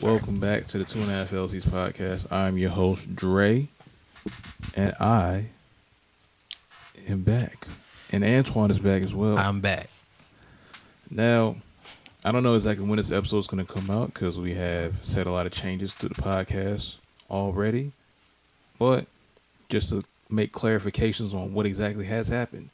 Welcome back to the Two and a Half LCs podcast. I'm your host, Dre, and I am back. And Antoine is back as well. I'm back. Now, I don't know exactly when this episode is going to come out because we have said a lot of changes to the podcast already. But just to make clarifications on what exactly has happened,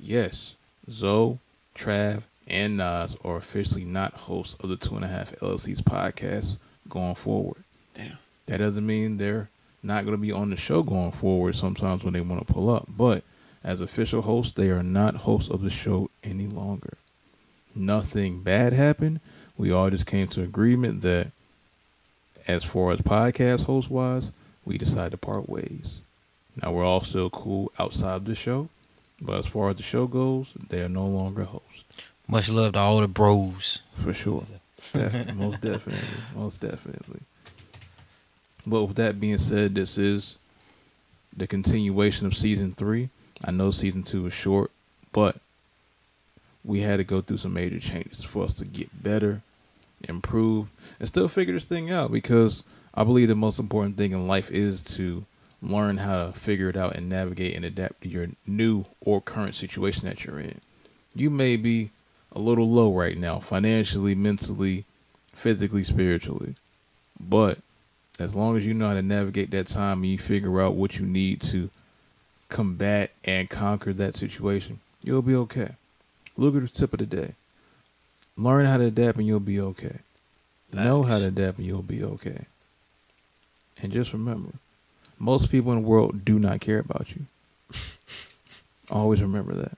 yes, Zoe, Trav, and Nas are officially not hosts of the Two and a Half LLC's podcast going forward. Damn. That doesn't mean they're not going to be on the show going forward sometimes when they want to pull up. But as official hosts, they are not hosts of the show any longer. Nothing bad happened. We all just came to agreement that as far as podcast host wise, we decided to part ways. Now we're all still cool outside of the show, but as far as the show goes, they are no longer hosts. Much love to all the bros. For sure. Def- most definitely. Most definitely. But with that being said, this is the continuation of season three. I know season two was short, but we had to go through some major changes for us to get better, improve, and still figure this thing out because I believe the most important thing in life is to learn how to figure it out and navigate and adapt to your new or current situation that you're in. You may be a little low right now, financially, mentally, physically, spiritually. But as long as you know how to navigate that time and you figure out what you need to combat and conquer that situation, you'll be okay. Look at the tip of the day. Learn how to adapt and you'll be okay. Know how to adapt and you'll be okay. And just remember, most people in the world do not care about you. Always remember that.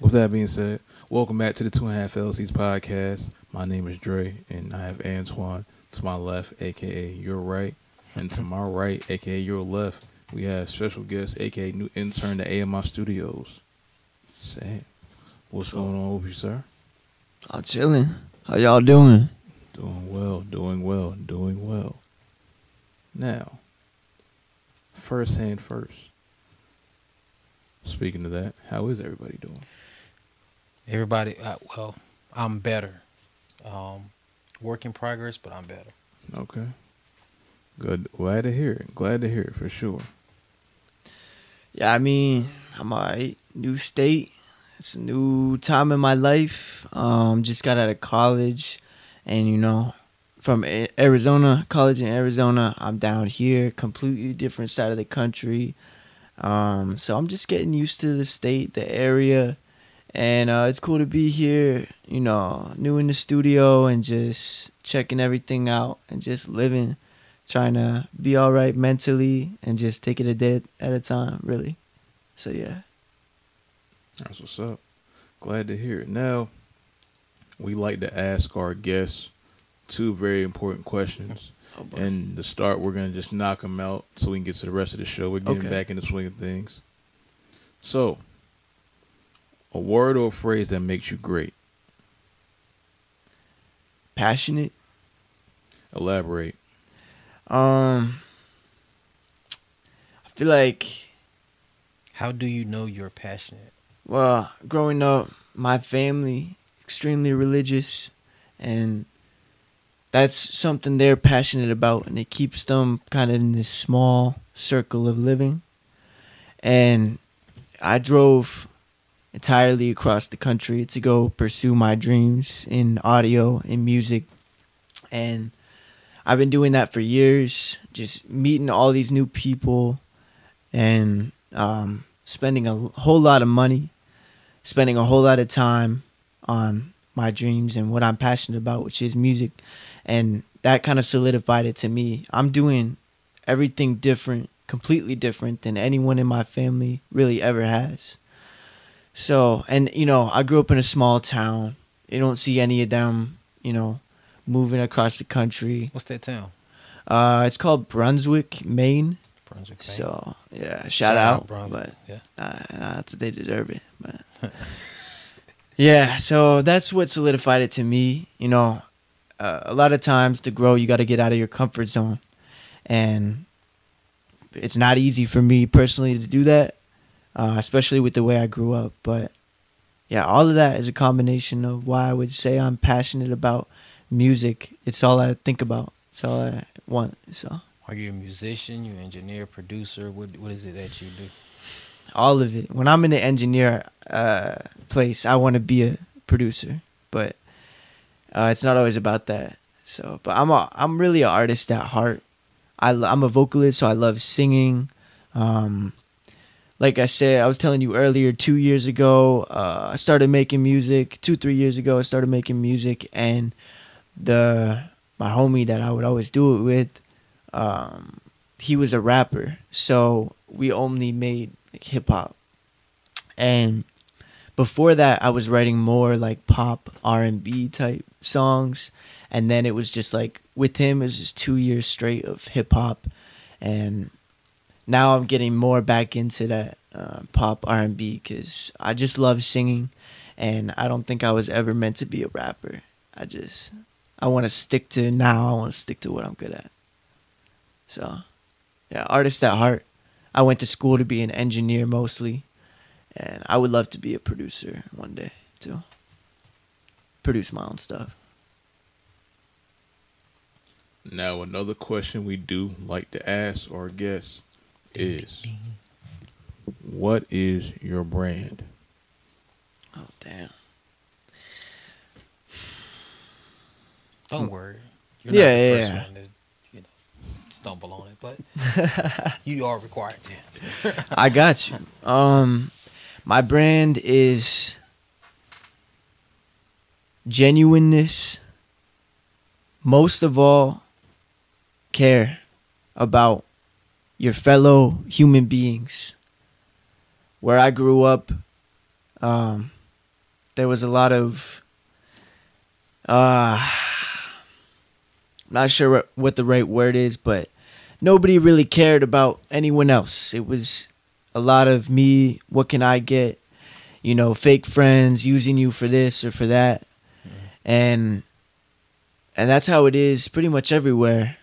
With that being said, welcome back to the Two and a Half LCs podcast. My name is Dre, and I have Antoine to my left, aka your right, and to my right, aka your left, we have special guest, aka new intern to AMI Studios. Sam, what's going on with you, sir? I'm chilling. How y'all doing? Doing well, doing well, doing well. Now, first hand first. Speaking of that, how is everybody doing? Everybody, uh, well, I'm better. Um, work in progress, but I'm better. Okay. Good. Glad to hear it. Glad to hear it for sure. Yeah, I mean, I'm alright. New state. It's a new time in my life. Um, just got out of college, and you know, from Arizona, college in Arizona. I'm down here, completely different side of the country. Um, so I'm just getting used to the state, the area, and uh, it's cool to be here. You know, new in the studio and just checking everything out and just living, trying to be all right mentally and just take it a day at a time, really. So yeah. That's what's up. Glad to hear it. Now, we like to ask our guests two very important questions. Oh. And to start, we're going to just knock them out so we can get to the rest of the show. We're getting Okay. back in the swing of things. So, a word or a phrase that makes you great. passionate. Elaborate. Um, I feel like How do you know you're passionate? well, growing up, my family extremely religious, and that's something they're passionate about, and it keeps them kind of in this small circle of living. And I drove entirely across the country to go pursue my dreams in audio and music, and I've been doing that for years, just meeting all these new people, and um, spending a whole lot of money spending a whole lot of time on my dreams and what I'm passionate about, which is music. And that kind of solidified it to me. I'm doing everything different, completely different than anyone in my family really ever has. So, and you know, I grew up in a small town. You don't see any of them, you know, moving across the country. What's that town? Uh, it's called Brunswick, Maine. Brunswick. Maine. So, yeah, shout, out. Brunswick. But yeah. uh, they deserve it. But Yeah, so that's what solidified it to me. You know, uh, a lot of times to grow, you got to get out of your comfort zone, and it's not easy for me personally to do that, uh, especially with the way I grew up. But yeah, all of that is a combination of why I would say I'm passionate about music. It's all I think about. It's all I want. So Are you a musician? You an engineer, producer? What What is it that you do? all of it. When I'm in the engineer uh, place, I want to be a producer, but uh, it's not always about that. So, but I'm a I'm really an artist at heart. I I'm a vocalist, so I love singing. Um, like I said, I was telling you earlier, two years ago, uh, I started making music. Two three years ago, I started making music, and the my homie that I would always do it with, um, he was a rapper, so we only made like hip hop. And before that, I was writing more like pop R and B type songs, and then it was just like with him, it was just two years straight of hip hop, and now I'm getting more back into that uh, pop R and B because I just love singing, and I don't think I was ever meant to be a rapper. I just I want to stick to now. I want to stick to what I'm good at. So, yeah, artist at heart. I went to school to be an engineer mostly, and I would love to be a producer one day too. Produce my own stuff. Now, another question we do like to ask our guests is what is your brand? Oh damn. Don't worry. You're Yeah, not the yeah, first yeah. one to, you know, stumble on it, but you are required to answer. I got you. Um, my brand is genuineness. Most of all, care about your fellow human beings. Where I grew up, um, there was a lot of, uh, not sure what, what the right word is, but nobody really cared about anyone else. It was a lot of me, what can I get? You know, fake friends using you for this or for that. And and that's how it is pretty much everywhere.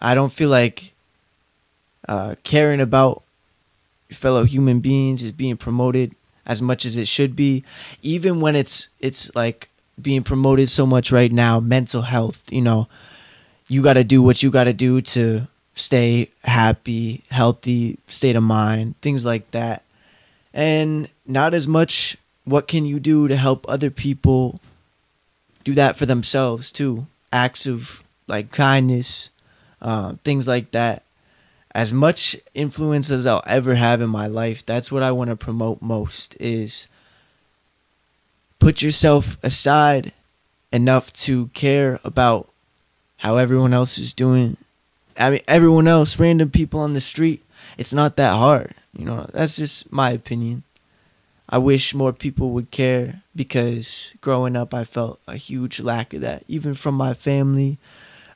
I don't feel like uh, caring about your fellow human beings is being promoted as much as it should be, even when it's it's like being promoted so much right now. Mental health, you know, you got to do what you got to do to stay happy, healthy state of mind, things like that. And not as much what can you do to help other people do that for themselves too. Acts of like kindness, uh, things like that. As much influence as I'll ever have in my life, that's what I want to promote most is put yourself aside enough to care about how everyone else is doing. I mean, everyone else, random people on the street, it's not that hard. You know, that's just my opinion. I wish more people would care because growing up, I felt a huge lack of that, even from my family.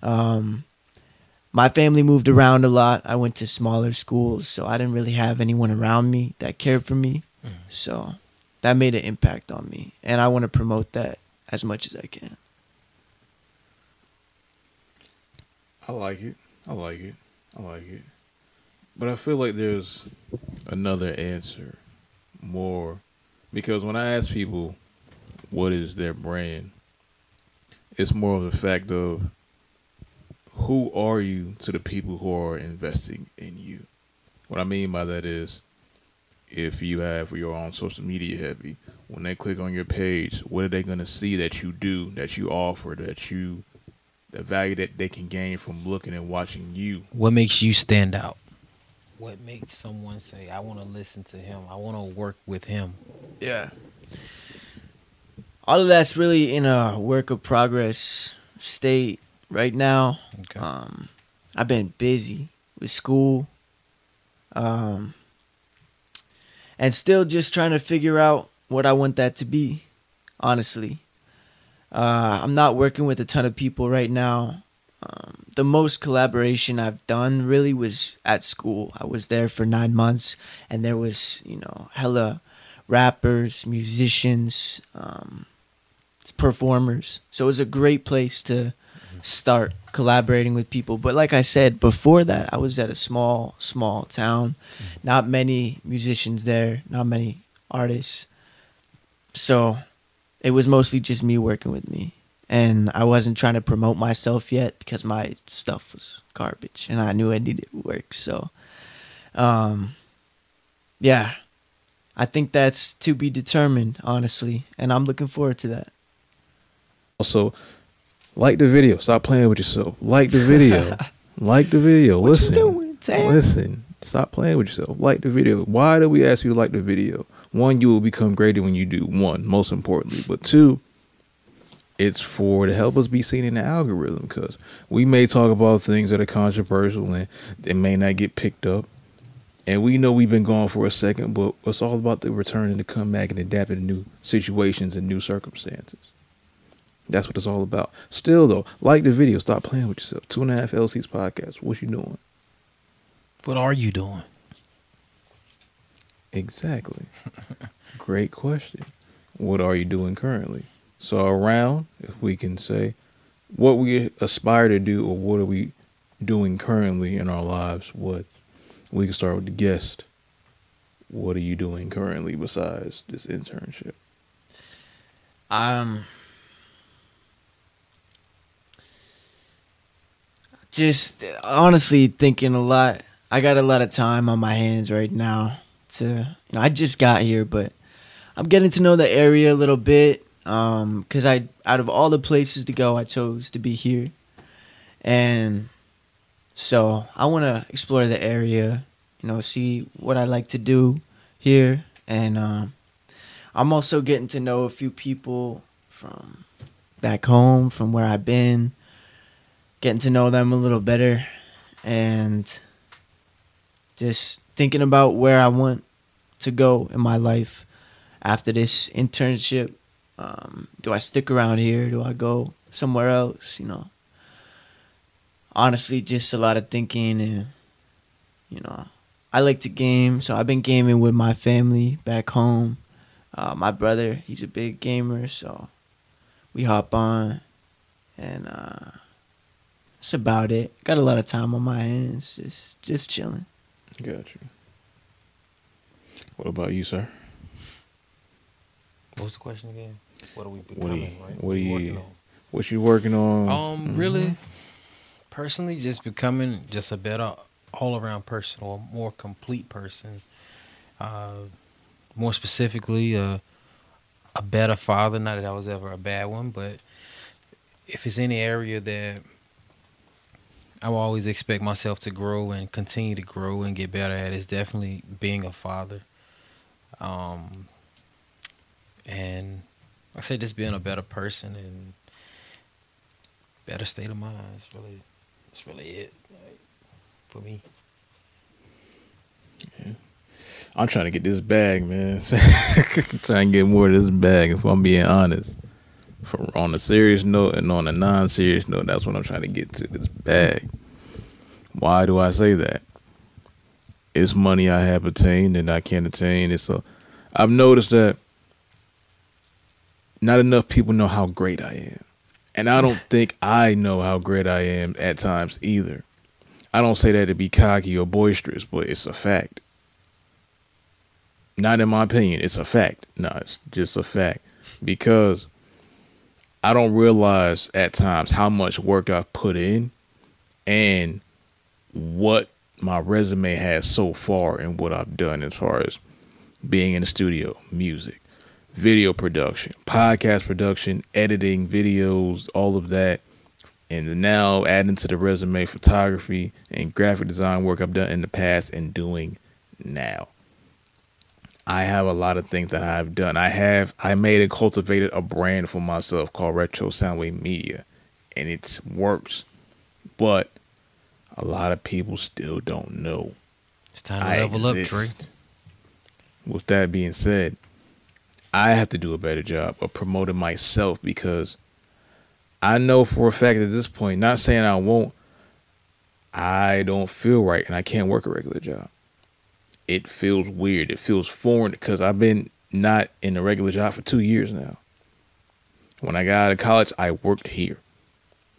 Um, my family moved around a lot. I went to smaller schools, so I didn't really have anyone around me that cared for me. Mhm. So that made an impact on me, and I want to promote that as much as I can. I like it. I like it. I like it. But I feel like there's another answer more because when I ask people what is their brand, it's more of the fact of who are you to the people who are investing in you. What I mean by that is if you have you're on social media heavy, when they click on your page, what are they gonna see that you do, that you offer, that you the value that they can gain from looking and watching you. What makes you stand out? What makes someone say, I want to listen to him? I want to work with him? Yeah. All of that's really in a work of progress state right now. Okay. Um, I've been busy with school, um, and still just trying to figure out what I want that to be. Honestly, uh, I'm not working with a ton of people right now. Um, the most collaboration I've done really was at school. I was there for nine months, and there was you know hella rappers, musicians, um, performers. So it was a great place to start collaborating with people. But like I said before that, I was at a small, small town. Not many musicians there, not many artists. So it was mostly just me working with me. And I wasn't trying to promote myself yet because my stuff was garbage and I knew I needed work. So, um, yeah, I think that's to be determined, honestly. And I'm looking forward to that. Also, like the video. Stop playing with yourself. Like the video. like the video. What listen. you doing? Listen. Stop playing with yourself. Like the video. Why do we ask you to like the video? One, you will become greater when you do. One, most importantly. But two, it's for to help us be seen in the algorithm because we may talk about things that are controversial and they may not get picked up. And we know we've been gone for a second, but it's all about the return and the comeback and adapting to new situations and new circumstances. That's what it's all about. Still though, like the video. Stop playing with yourself. Two and a half LC's podcast. What you doing? What are you doing? Exactly. Great question. What are you doing currently? So around, if we can say, what we aspire to do or what are we doing currently in our lives? What we can start with the guest. What are you doing currently besides this internship? Um, just honestly thinking a lot. I got a lot of time on my hands right now. To you know, I just got here, but I'm getting to know the area a little bit. Um, cause I out of all the places to go, I chose to be here, and so I want to explore the area. You know, see what I like to do here, and um, I'm also getting to know a few people from back home, from where I've been, getting to know them a little better, and just thinking about where I want to go in my life after this internship. Um, do I stick around here? Do I go somewhere else? You know, honestly, just a lot of thinking, and you know, I like to game, so I've been gaming with my family back home. Uh, my brother, he's a big gamer, so we hop on, and uh, that's about it. Got a lot of time on my hands, just just chilling. Got you. What about you, sir? What was the question again? What are we What are you- right? what are you- working on? What you working on? Um, really, personally, just becoming just a better all around person or more complete person. Uh, more specifically, uh, a better father. Not that I was ever a bad one, but if it's any area that I will always expect myself to grow and continue to grow and get better at, is definitely being a father. Um, and I said, just being a better person and better state of mind. It's really, it's really it like, for me. I'm trying to get this bag, man. trying to get more of this bag. If I'm being honest, for on a serious note and on a non-serious note, that's what I'm trying to get to. This bag. Why do I say that? It's money I have attained and I can't attain. It's a. I've noticed that not enough people know how great I am, and I don't think I know how great I am at times either. I don't say that to be cocky or boisterous, but it's a fact. Not in my opinion, it's a fact. No, it's just a fact. Because I don't realize at times how much work I've put in and what my resume has so far and what I've done as far as being in the studio, music, video production, podcast production, editing videos, all of that. And now adding to the resume photography and graphic design work I've done in the past and doing now. I have a lot of things that I've done. I have I made and cultivated a brand for myself called Retro Soundwave Media, and it works. But a lot of people still don't know It's time to I level up, Trey. With that being said, I have to do a better job of promoting myself because I know for a fact at this point, not saying I won't, I don't feel right and I can't work a regular job. It feels weird. It feels foreign because I've been not in a regular job for two years now. When I got out of college, I worked here.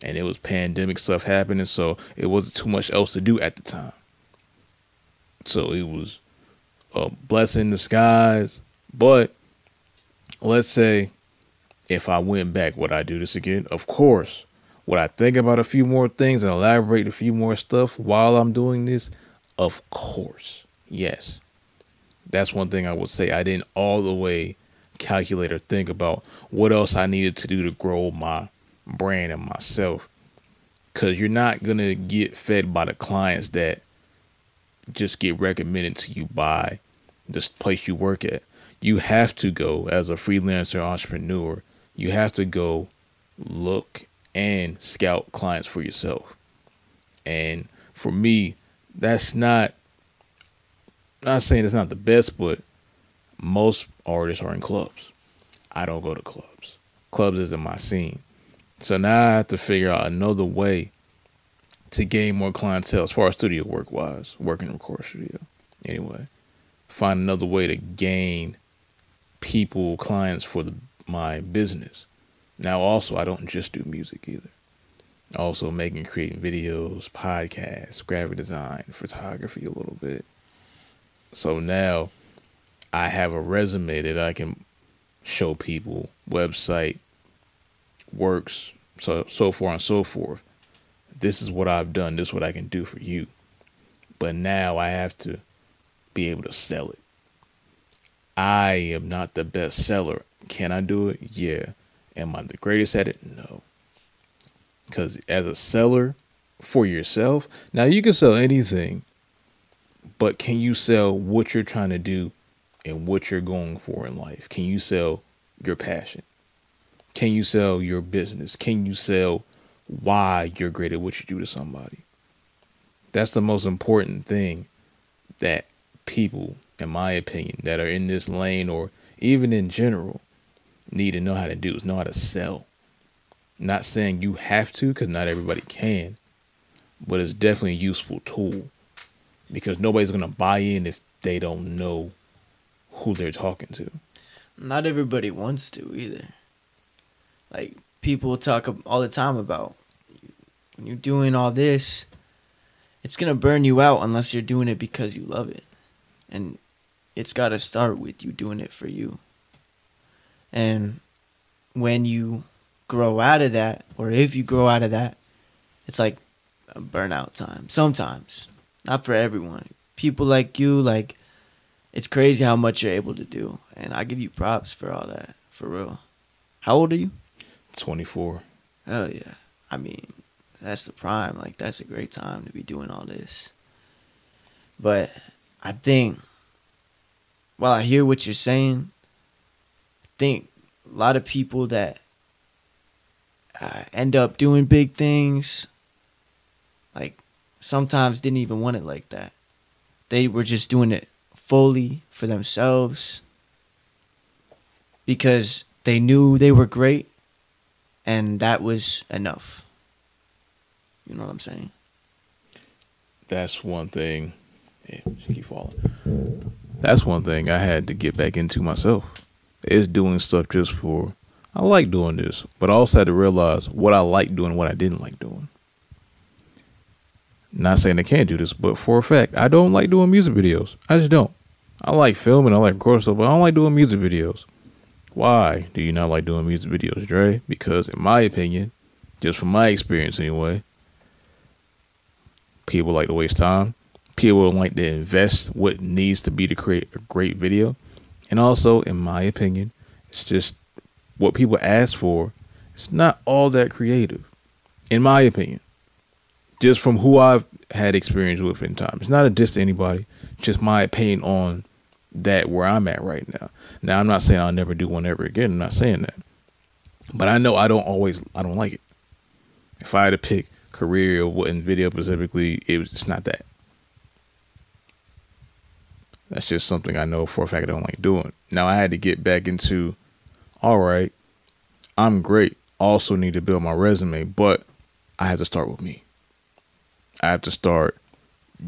And it was pandemic stuff happening, so it wasn't too much else to do at the time. So it was a blessing in disguise. But let's say if I went back, would I do this again? Of course. Would I think about a few more things and elaborate a few more stuff while I'm doing this? Of course. Yes. That's one thing I would say. I didn't all the way calculate or think about what else I needed to do to grow my brand and myself. Cause you're not gonna get fed by the clients that just get recommended to you by this place you work at. You have to go as a freelancer entrepreneur, you have to go look and scout clients for yourself. And for me, that's not not saying it's not the best, but most artists are in clubs. I don't go to clubs. Clubs isn't my scene. So now I have to figure out another way to gain more clientele as far as studio work wise, working in record studio. Anyway, find another way to gain people, clients for the, my business. Now, also, I don't just do music either. Also, making, creating videos, podcasts, graphic design, photography a little bit. So now I have a resume that I can show people, website, works, so so far and so forth. This is what I've done, this is what I can do for you. But now I have to be able to sell it. I am not the best seller. Can I do it? Yeah. Am I the greatest at it? No. Because as a seller for yourself, now you can sell anything, but can you sell what you're trying to do and what you're going for in life? Can you sell your passion? Can you sell your business? Can you sell why you're great at what you do to somebody? That's the most important thing that people, in my opinion, that are in this lane or even in general need to know how to do is know how to sell. Not saying you have to, because not everybody can, but it's definitely a useful tool because nobody's going to buy in if they don't know who they're talking to. Not everybody wants to either. Like people talk all the time about when you're doing all this, it's gonna burn you out unless you're doing it because you love it, and it's got to start with you doing it for you. And when you grow out of that, or if you grow out of that, it's like a burnout time. Sometimes, not for everyone. People like you, like, it's crazy how much you're able to do, and I give you props for all that, for real. How old are you? 24. Hell yeah. I mean, that's the prime. Like, that's a great time to be doing all this. But I think, while I hear what you're saying, I think a lot of people that uh, end up doing big things, like, sometimes didn't even want it like that. They were just doing it fully for themselves because they knew they were great and that was enough. You know what I'm saying? That's one thing. Yeah, she keep falling. That's one thing I had to get back into myself. Is doing stuff just for I like doing this, but I also had to realize what I like doing, what I didn't like doing. Not saying I can't do this, but for a fact, I don't like doing music videos. I just don't. I like filming, I like recording stuff, but I don't like doing music videos. Why do you not like doing music videos, Dre? Because in my opinion, just from my experience anyway, people like to waste time. People like to invest what needs to be to create a great video. And also, in my opinion, it's just what people ask for. It's not all that creative, in my opinion. Just from who I've had experience with in time. It's not a diss to anybody. Just my opinion on that where I'm at right now. Now I'm not saying I'll never do one ever again. I'm not saying that. But I know I don't always I don't like it. If I had to pick career or what in video specifically, it was it's not that. That's just something I know for a fact I don't like doing. Now I had to get back into all right, I'm great. Also need to build my resume, but I have to start with me. I have to start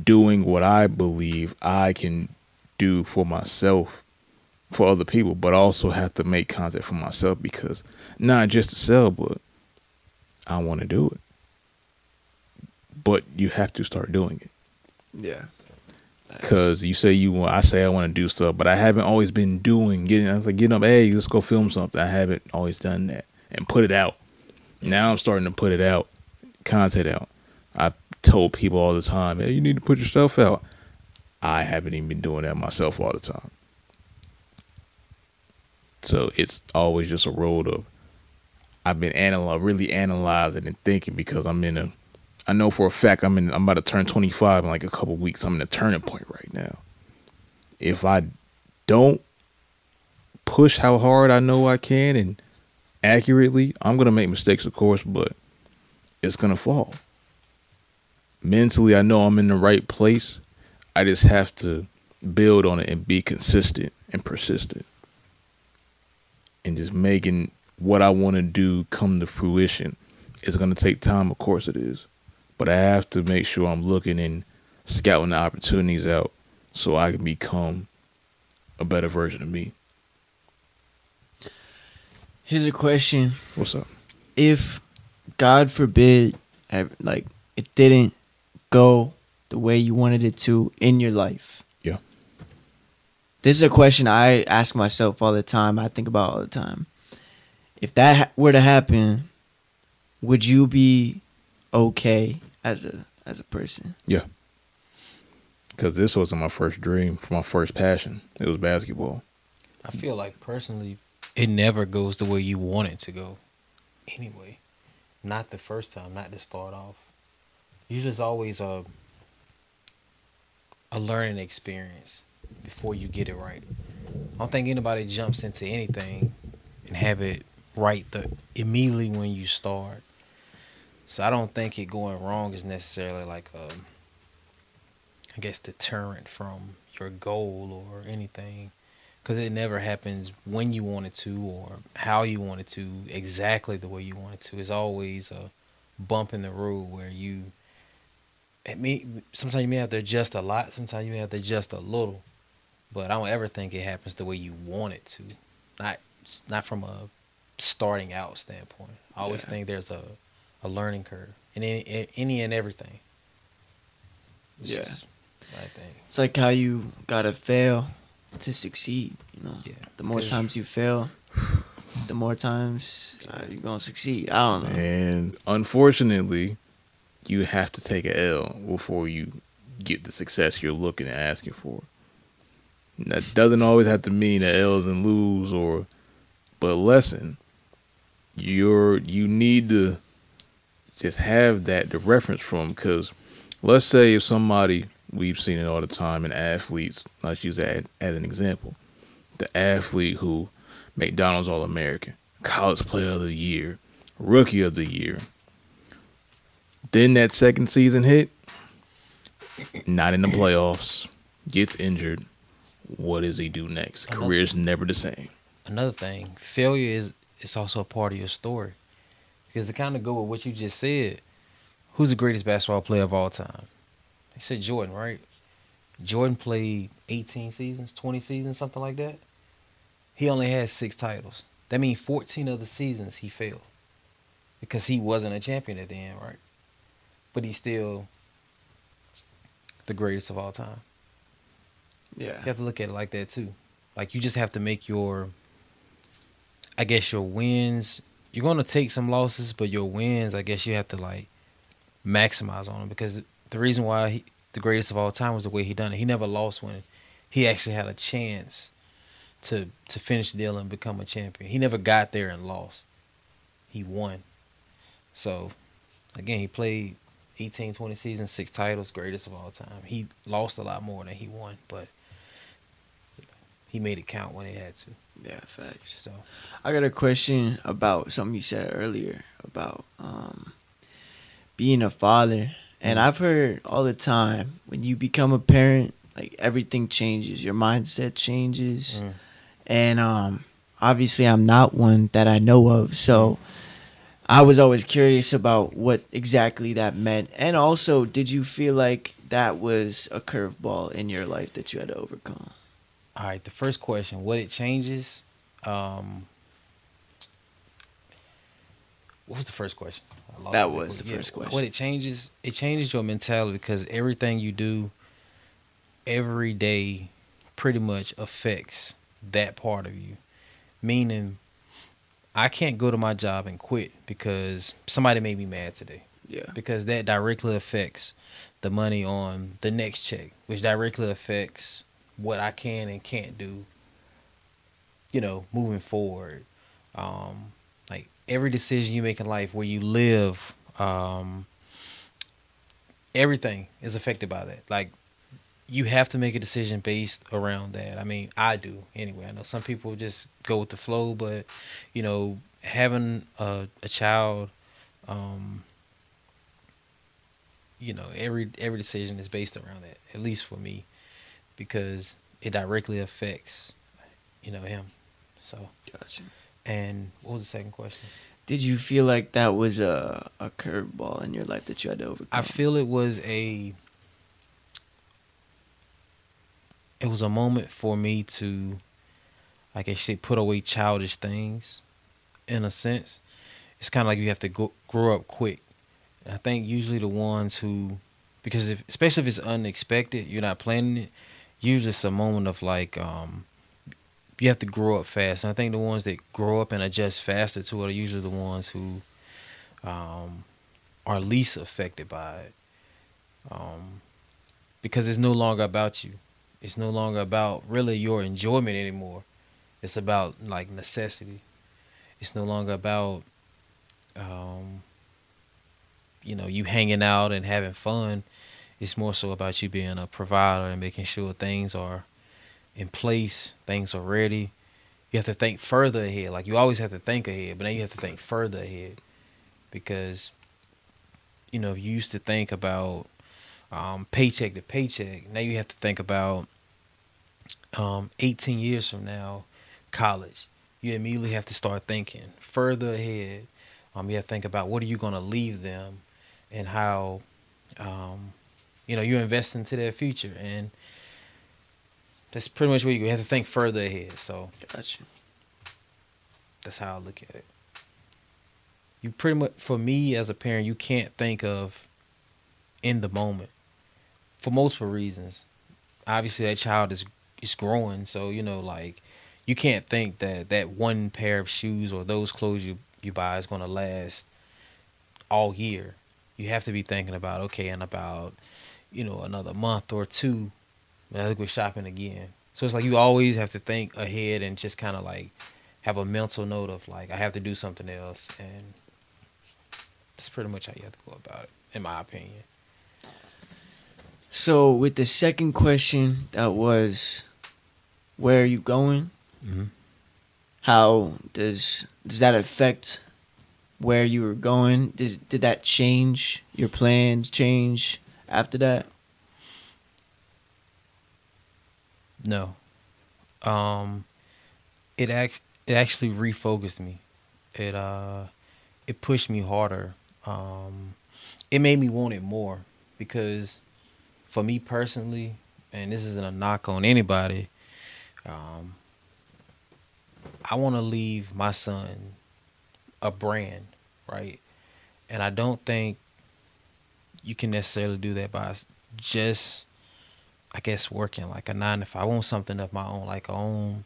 doing what I believe I can do for myself for other people, but I also have to make content for myself because not just to sell, but I want to do it. But you have to start doing it Yeah. because you say you want. I say I want to do stuff, but I haven't always been doing. Getting, I was like, getting up, hey, let's go film something. I haven't always done that and put it out. Now I'm starting to put it out, content out. Told people all the time, hey, you need to put yourself out. I haven't even been doing that myself all the time. So it's always just a road of I've been analy- really analyzing and thinking because I'm in a I know for a fact I'm in I'm about to turn 25 in like a couple weeks. I'm in a turning point right now. If I don't push how hard I know I can and accurately, I'm going to make mistakes of course, but it's going to fall. Mentally, I know I'm in the right place. I just have to build on it and be consistent and persistent. And just making what I want to do come to fruition. It's going to take time, of course it is. But I have to make sure I'm looking and scouting the opportunities out so I can become a better version of me. Here's a question: What's up? If God forbid, like it didn't go the way you wanted it to in your life. Yeah. This is a question I ask myself all the time. I think about all the time. If that ha- were to happen, would you be okay as a as a person? Yeah. Because this wasn't my first dream, my first passion. It was basketball. I feel like personally, it never goes the way you want it to go. Anyway, not the first time, not to start off. Usually, it's always a a learning experience before you get it right. I don't think anybody jumps into anything and have it right the immediately when you start. So I don't think it going wrong is necessarily like a, I guess, deterrent from your goal or anything because it never happens when you want it to or how you want it to exactly the way you want it to it's always a bump in the road where you it may sometimes you may have to adjust a lot sometimes you may have to adjust a little but i don't ever think it happens the way you want it to not not from a starting out standpoint i always Yeah. think there's a a learning curve in any, any and everything It's Yeah. i think It's like how you gotta fail to succeed. You know, yeah the more times you fail, the more times uh, you're gonna succeed. I don't know. And unfortunately, you have to take a L before you get the success you're looking and asking for. That doesn't always have to mean that L's and lose or but lesson. You're you need to just have that to reference from because let's say if somebody we've seen it all the time in athletes, let's use that as an example. The athlete who McDonald's All American, college player of the year, rookie of the year. Then that second season hit, not in the playoffs, gets injured. What does he do next? Another- Career's never the same. another thing, failure is it's also a part of your story. Because to kind of go with what you just said, who's the greatest basketball player of all time? They said Jordan, right? Jordan played 18 seasons, 20 seasons, something like that. He only had six titles. That means 14 of the seasons he failed because he wasn't a champion at the end, right? But he's still the greatest of all time. Yeah. You have to look at it like that too. Like you just have to make your I guess your wins you're going to take some losses, but your wins, I guess you have to like maximize on them because the reason why he, the greatest of all time was the way he done it. He never lost when he actually had a chance to to finish the deal and become a champion. He never got there and lost. He won. So again, he played 18, 20 seasons, six titles, greatest of all time. He lost a lot more than he won, but he made it count when he had to. Yeah, facts. So I got a question about something you said earlier about um, being a father. And I've heard all the time when you become a parent, like everything changes. Your mindset changes. mm. And um, obviously, I'm not one that I know of. So I was always curious about what exactly that meant. And also, did you feel like that was a curveball in your life that you had to overcome? All right, the first question, what it changes? Um, what was the first question? That was the first question. What it changes? It changes your mentality because everything you do every day pretty much affects that part of you. Meaning, I can't go to my job and quit because somebody made me mad today Yeah. because that directly affects the money on the next check, which directly affects what I can and can't do. You know, moving forward, um, like every decision you make in life, where you live, um, everything is affected by that. Like you have to make a decision based around that. I mean, I do anyway. I know some people just go with the flow, but you know, having a, a child, um, you know, every every decision is based around that. At least for me, because it directly affects, you know, him. So, Gotcha. and what was the second question? Did you feel like that was a a curveball in your life that you had to overcome? I feel it was a it was a moment for me to I say put away childish things in a sense. It's kind of like you have to go, grow up quick. And I think usually the ones who because if especially if it's unexpected, you're not planning it, usually it's a moment of like um you have to grow up fast. And I think the ones that grow up and adjust faster to it are usually the ones who um are least affected by it. Um, because it's no longer about you. It's no longer about really your enjoyment anymore. It's about like necessity. It's no longer about um, you know, you hanging out and having fun. It's more so about you being a provider and making sure things are in place, things are ready. You have to think further ahead. Like you always have to think ahead, but now you have to think further ahead because you know, you used to think about um, paycheck to paycheck. Now you have to think about um, 18 years from now, college. You immediately have to start thinking further ahead. Um, you have to think about what are you going to leave them, and how, um, you know, you invest into their future, and that's pretty much where you have to think further ahead. So Gotcha. that's how I look at it. You pretty much, for me as a parent, you can't think of in the moment for multiple reasons. Obviously, that child is is growing, so you know, like you can't think that that one pair of shoes or those clothes you you buy is gonna last all year. You have to be thinking about okay, in about you know another month or two, I think we're shopping again. So it's like you always have to think ahead and just kind of like have a mental note of like I have to do something else, and that's pretty much how you have to go about it, in my opinion. So with the second question, that was, where are you going? Mm-hmm. How does does that affect where you were going? Does did that change your plans? Change after that? No. Um it act it actually refocused me. It uh it pushed me harder. Um it made me want it more because for me personally, and this isn't a knock on anybody, um I want to leave my son a brand, right? And I don't think you can necessarily do that by just I guess working like a nine to five. I want something of my own, like a own,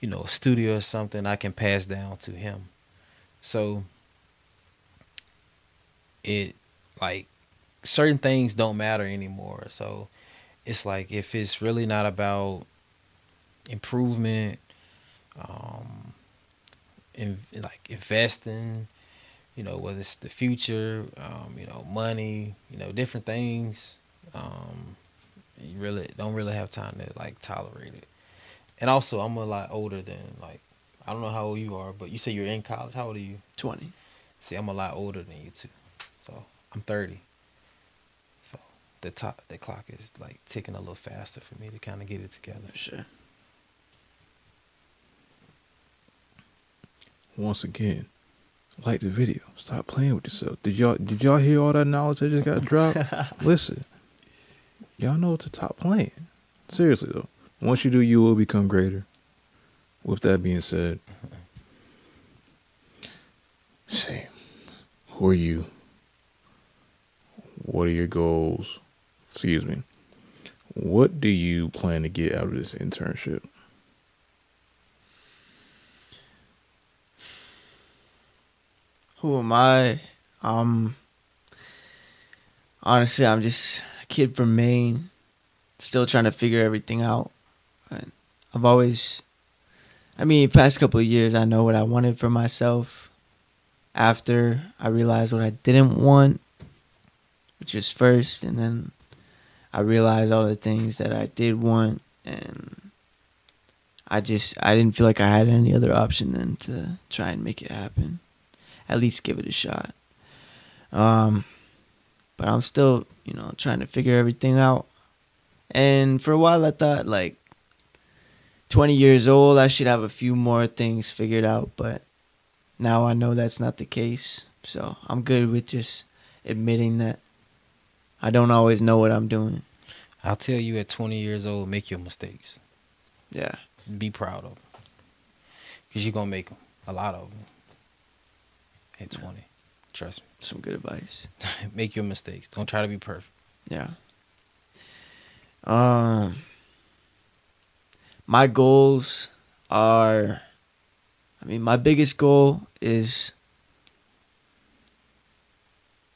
you know, a studio or something I can pass down to him. So it like certain things don't matter anymore. So it's like if it's really not about improvement, um, in like investing, you know, whether it's the future, um, you know, money, you know, different things. Um, you really don't really have time to like tolerate it. And also, I'm a lot older than like I don't know how old you are, but you say you're in college. How old are you? Twenty. See, I'm a lot older than you too. So I'm 30. So the top, the clock is like ticking a little faster for me to kind of get it together. Sure. Once again, like the video. Stop playing with yourself. Did y'all did y'all hear all that knowledge that just got dropped? Listen, y'all know what to stop playing. Seriously though, Once you do, you will become greater. With that being said, say, who are you? What are your goals? Excuse me. What do you plan to get out of this internship? Who am I? Um honestly, I'm just a kid from Maine, still trying to figure everything out. And I've always I mean, past couple of years I know what I wanted for myself. After I realized what I didn't want, which was first, and then I realized all the things that I did want and I just I didn't feel like I had any other option than to try and make it happen at least give it a shot. Um, but I'm still, you know, trying to figure everything out. And for a while, I thought like 20 years old, I should have a few more things figured out. But now I know that's not the case. So I'm good with just admitting that I don't always know what I'm doing. I'll tell you at 20 years old, make your mistakes. Yeah. Be proud of them. Because you're going to make them. A lot of them. At 20. Trust me. Some good advice. make your mistakes. Don't try to be perfect. Yeah. Um my goals are I mean my biggest goal is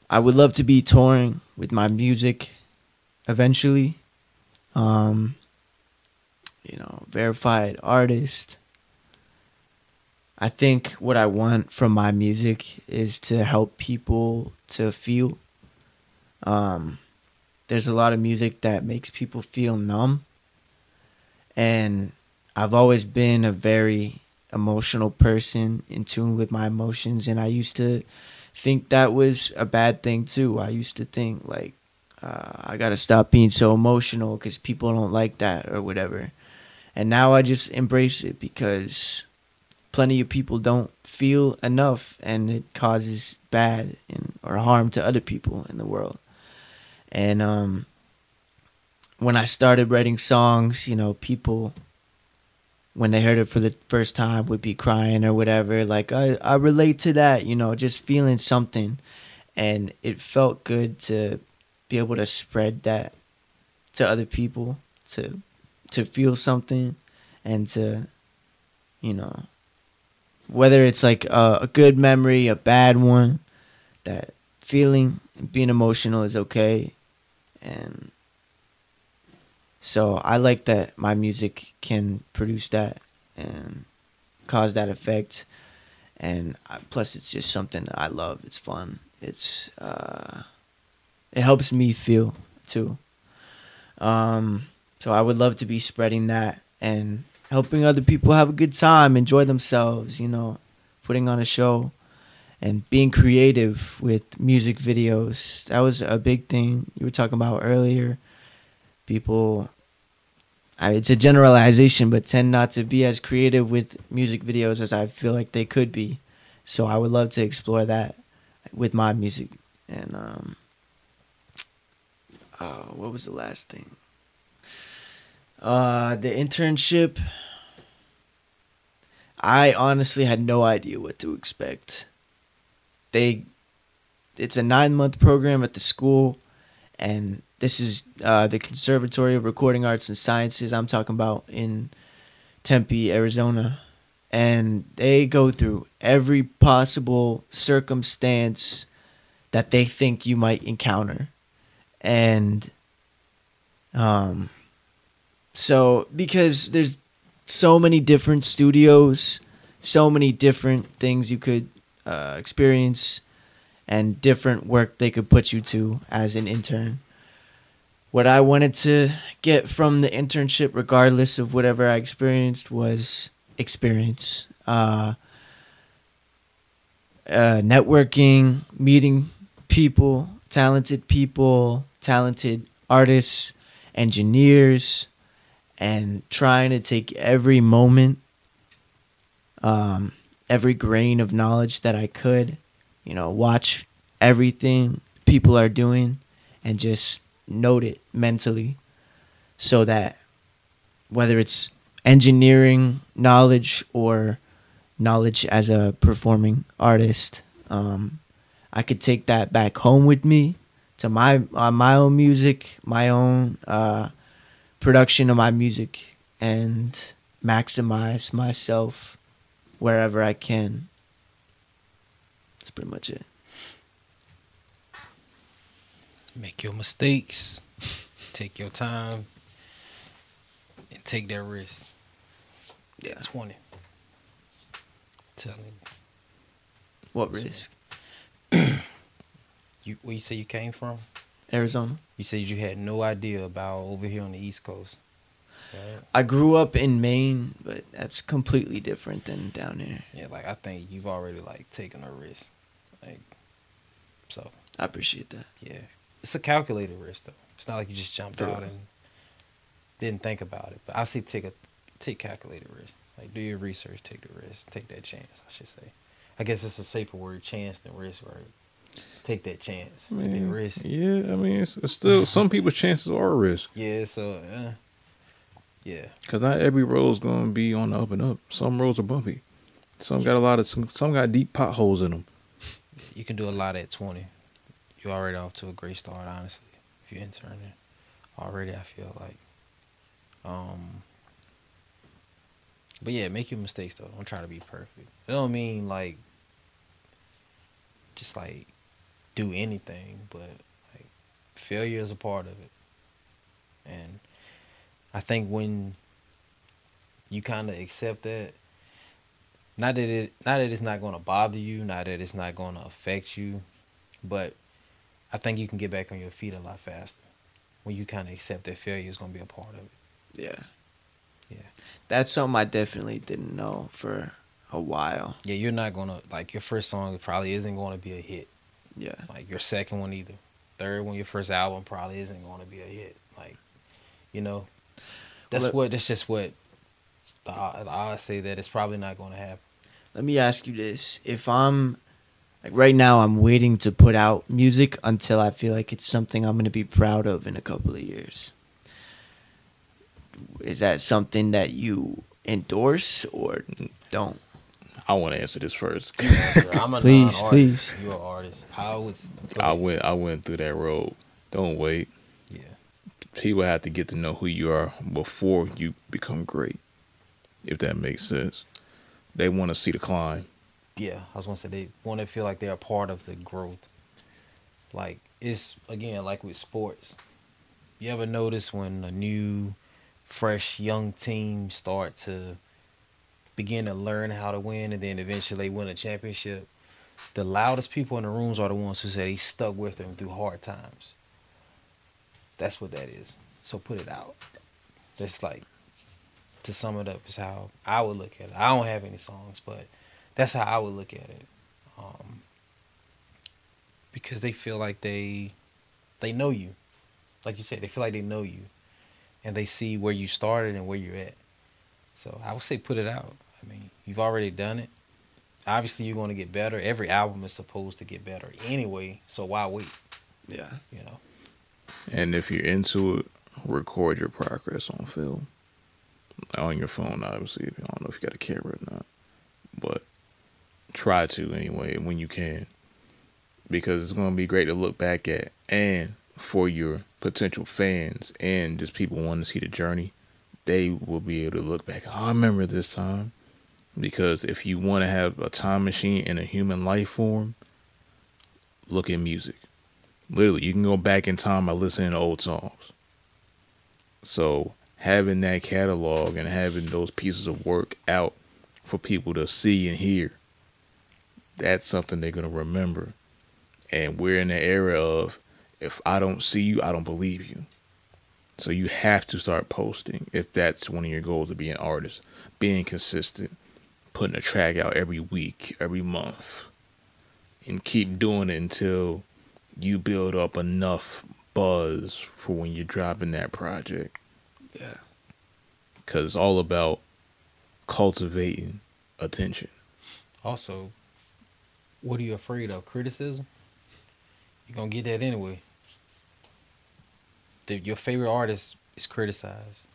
I would love to be touring with my music eventually. Um you know, verified artist. I think what I want from my music is to help people to feel. Um, there's a lot of music that makes people feel numb. And I've always been a very emotional person, in tune with my emotions. And I used to think that was a bad thing too. I used to think, like, uh, I got to stop being so emotional because people don't like that or whatever. And now I just embrace it because plenty of people don't feel enough and it causes bad and or harm to other people in the world. And um when I started writing songs, you know, people when they heard it for the first time would be crying or whatever. Like I, I relate to that, you know, just feeling something. And it felt good to be able to spread that to other people, to to feel something and to you know whether it's like a, a good memory a bad one that feeling being emotional is okay. And so i like that my music can produce that and cause that effect. And I, plus it's just something that i love. It's fun. It's uh it helps me feel too. Um so I would love to be spreading that and helping other people have a good time, enjoy themselves, you know, putting on a show and being creative with music videos. That was a big thing you were talking about earlier. People I, it's a generalization, but tend not to be as creative with music videos as I feel like they could be. So I would love to explore that with my music. And um, uh, what was the last thing? Uh, the internship. I honestly had no idea what to expect. They, it's a nine month program at the school, and this is uh, the Conservatory of Recording Arts and Sciences. I'm talking about in Tempe, Arizona, and they go through every possible circumstance that they think you might encounter, and um so because there's so many different studios, so many different things you could uh, experience, and different work they could put you to as an intern. What I wanted to get from the internship, regardless of whatever I experienced, was experience. Uh, uh, networking, meeting people, talented people, talented artists, engineers, and trying to take every moment, um, every grain of knowledge that I could, you know, watch everything people are doing and just note it mentally so that whether it's engineering knowledge or knowledge as a performing artist. Um, I could take that back home with me to my uh, my own music, my own uh, production of my music, and maximize myself wherever I can. That's pretty much it. Make your mistakes. Take your time. And take that risk. Yeah. Twenty. Telling you. What risk? You where you say you came from? Arizona. You said you had no idea about over here on the East Coast. Right? I grew up in Maine, but that's completely different than down here. Yeah, like I think you've already like taken a risk. Like so I appreciate that. yeah. It's a calculated risk though. It's not like you just jumped For out and didn't think about it. But I say take a take calculated risk. Like do your research, take the risk, take that chance, I should say. I guess it's a safer word, chance than risk, right? Take that chance. I Take that risk. yeah, I mean, it's, it's still some people's chances are a risk Yeah, so uh, yeah. because not every road's gonna be on the up and up. Some roads are bumpy. Some got a lot of some. Some got deep potholes in them. You can do a lot at 20. You're already off to a great start, honestly. If you're interning already, I feel like. Um, but yeah, make your mistakes though. Don't try to be perfect. It don't mean like just like do anything, but like failure is a part of it. And I think when you kind of accept that, not that it not that it's not going to bother you, not that it's not going to affect you, but I think you can get back on your feet a lot faster when you kind of accept that failure is going to be a part of it. Yeah. Yeah. That's something I definitely didn't know for a while. Yeah, you're not going to like your first song probably isn't going to be a hit. Yeah. Like your second one either. Third one, your first album probably isn't going to be a hit. Like, you know, that's Well, what that's just what the, the odds say that it's probably not going to happen. Let me ask you this. If I'm like right now I'm waiting to put out music until I feel like it's something I'm going to be proud of in a couple of years. Is that something that you endorse or don't? I want to answer this first. I'm a Please, please. You're an artist. I would. s- I went. I went through that road. Don't wait. Yeah. People have to get to know who you are before you become great. If that makes sense, they want to see the climb. Yeah, I was gonna say they want to feel like they're a part of the growth. Like it's again like with sports. You ever notice when a new, fresh young team start to begin to learn how to win, and then eventually win a championship? The loudest people in the rooms are the ones who say he stuck with them through hard times. That's what that is. So put it out. That's like to sum it up is how I would look at it. I don't have any songs, but that's how I would look at it. Um, because they feel like they they know you. Like you said, they feel like they know you. And they see where you started and where you're at. So I would say put it out. I mean, you've already done it. Obviously you're gonna get better. Every album is supposed to get better anyway, so why wait? Yeah. You know? And if you're into it, record your progress on film. On your phone, obviously. If I don't know if you got a camera or not. But try to anyway when you can. Because it's going to be great to look back at. And for your potential fans and just people wanting to see the journey, they will be able to look back. Oh, I remember this time. Because if you want to have a time machine in a human life form, look at music. Literally, you can go back in time by listening to old songs. So having that catalog and having those pieces of work out for people to see and hear, that's something they're gonna remember. And we're in the era of if I don't see you, I don't believe you. So you have to start posting if that's one of your goals to be an artist. Being consistent, putting a track out every week, every month. And keep doing it until you build up enough buzz for when you're dropping that project. Yeah. Because it's all about cultivating attention. Also, what are you afraid of? Criticism? You're gonna get that anyway. The, your favorite artist is criticized.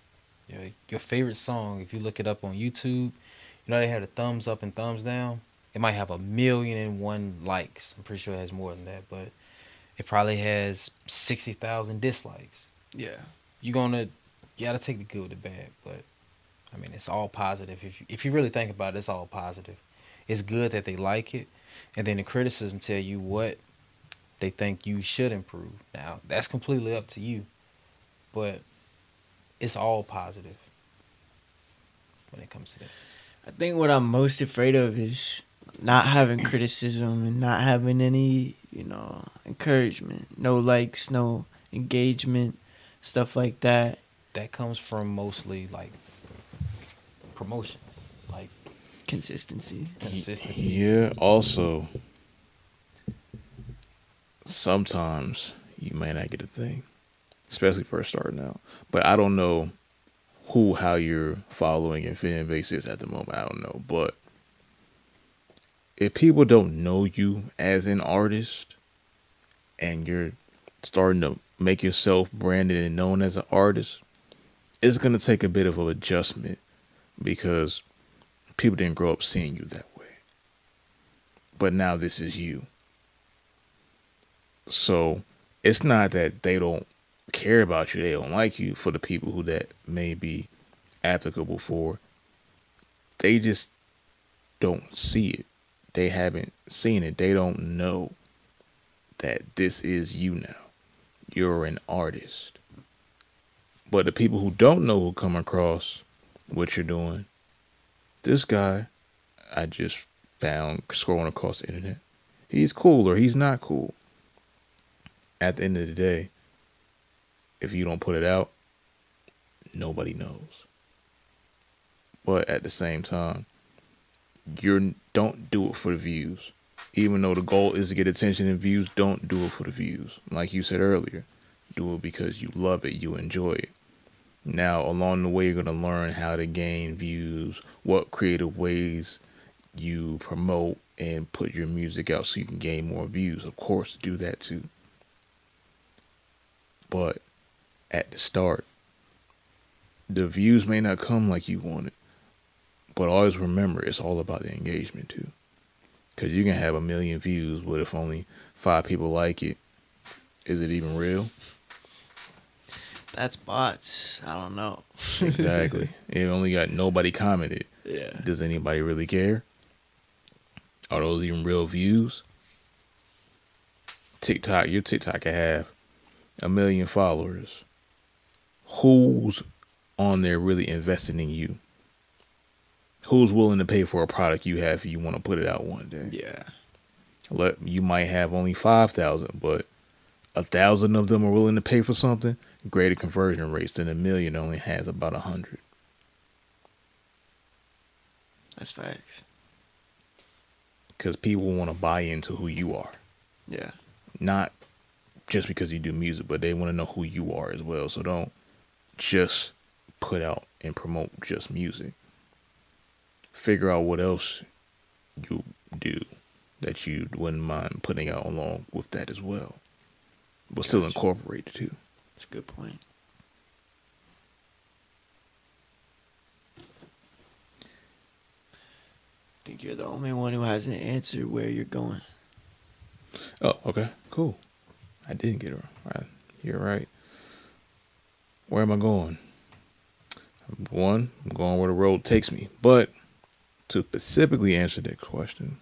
Your, your favorite song, if you look it up on YouTube, you know they had a thumbs up and thumbs down. It might have a million and one likes. I'm pretty sure it has more than that, but it probably has sixty thousand dislikes. Yeah. You're gonna you gotta take the good with the bad, but I mean it's all positive. If you, if you really think about it, it's all positive. It's good that they like it, and then the criticism tell you what they think you should improve. Now that's completely up to you, but it's all positive when it comes to that. I think what I'm most afraid of is not having criticism and not having any, you know, encouragement. No likes, no engagement, stuff like that. That comes from mostly like promotion, like Consistency. consistency. Yeah. Also, sometimes you may not get a thing, especially first starting out. But I don't know who, how your following and fan base is at the moment. I don't know, but if people don't know you as an artist, and you're starting to make yourself branded and known as an artist, it's gonna take a bit of an adjustment because people didn't grow up seeing you that way. But now this is you. So it's not that they don't care about you, they don't like you for the people who that may be applicable for. They just don't see it. They haven't seen it. They don't know that this is you now. You're an artist. But the people who don't know who come across what you're doing, this guy I just found scrolling across the internet. He's cool or he's not cool. At the end of the day, if you don't put it out, nobody knows. But at the same time, you don't do it for the views. Even though the goal is to get attention and views, don't do it for the views. Like you said earlier, do it because you love it, you enjoy it. Now, along the way, you're going to learn how to gain views, what creative ways you promote and put your music out so you can gain more views. Of course, do that too. But at the start, the views may not come like you wanted. But always remember, it's all about the engagement too. Because you can have a million views, but if only five people like it, is it even real? That's bots. I don't know. Exactly. it only got nobody commented. Yeah. Does anybody really care? Are those even real views? TikTok, your TikTok can have a million followers. Who's on there really investing in you? Who's willing to pay for a product you have if you want to put it out one day? Yeah. Let you might have only five thousand, but a thousand of them are willing to pay for something. Greater conversion rates than a million only has about a hundred. That's facts. Because people want to buy into who you are. Yeah. not just because you do music, but they want to know who you are as well. So don't just put out and promote just music. Figure out what else you do that you wouldn't mind putting out along with that as well. But still Gotcha. incorporate it too. That's a good point. I think you're the only one who hasn't answered where you're going. Oh, okay, cool. I didn't get it right. You're right. Where am I going? One, I'm going where the road takes me. But to specifically answer that question,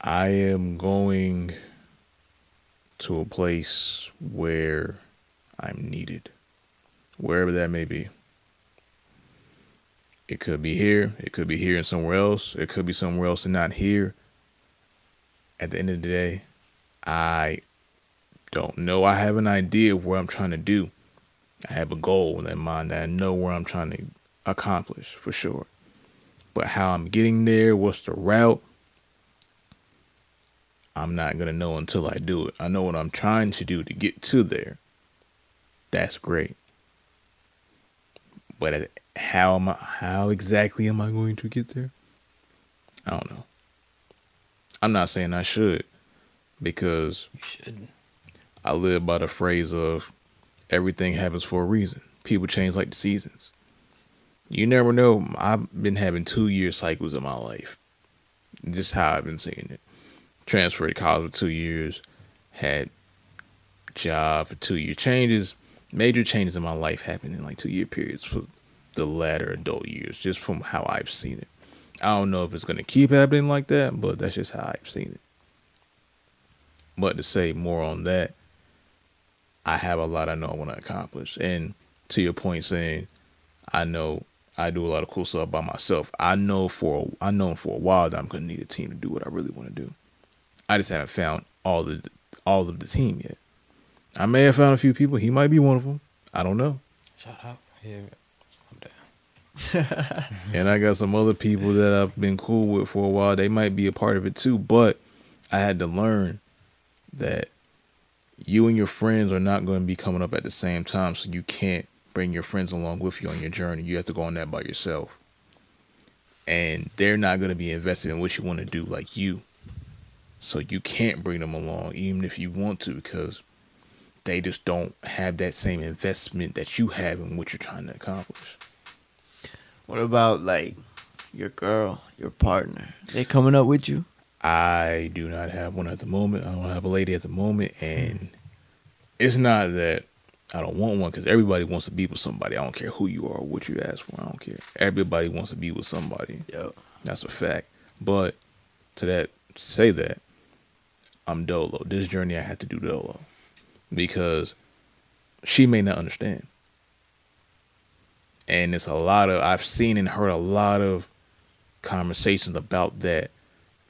I am going to a place where I'm needed, wherever that may be. It could be here, it could be here and somewhere else, it could be somewhere else and not here at the end of the day, I don't know. I have an idea of what I'm trying to do. I have a goal in mind that I know where I'm trying to accomplish for sure. But how I'm getting there, what's the route, I'm not going to know until I do it. I know what I'm trying to do to get to there. That's great. But how am I, how exactly am I going to get there? I don't know. I'm not saying I should because You shouldn't. I live by the phrase of everything happens for a reason. people change like the seasons. You never know. I've been having two year cycles in my life. Just how I've been seeing it. Transferred to college for two years, had job for two year changes. Major changes in my life happened in like two year periods for the latter adult years, just from how I've seen it. I don't know if it's gonna keep happening like that, but that's just how I've seen it. But to say more on that, I have a lot I know I want to accomplish. And to your point, saying I know I do a lot of cool stuff by myself. I know for I know for a while that I'm gonna need a team to do what I really want to do. I just haven't found all the all of the team yet. I may have found a few people. He might be one of them. I don't know. Shout out. Yeah, I'm down. and I got some other people that I've been cool with for a while. They might be a part of it too, but I had to learn that you and your friends are not going to be coming up at the same time, so you can't bring your friends along with you on your journey. You have to go on that by yourself. And they're not going to be invested in what you want to do like you. So you can't bring them along even if you want to because they just don't have that same investment that you have in what you're trying to accomplish. What about like your girl, your partner? They coming up with you? I do not have one at the moment. I don't have a lady at the moment, and it's not that I don't want one because everybody wants to be with somebody. I don't care who you are or what you ask for. I don't care. Everybody wants to be with somebody. Yo. That's a fact. But to that, say that I'm dolo. This journey I have to do dolo because she may not understand. And it's a lot of I've seen and heard a lot of conversations about that.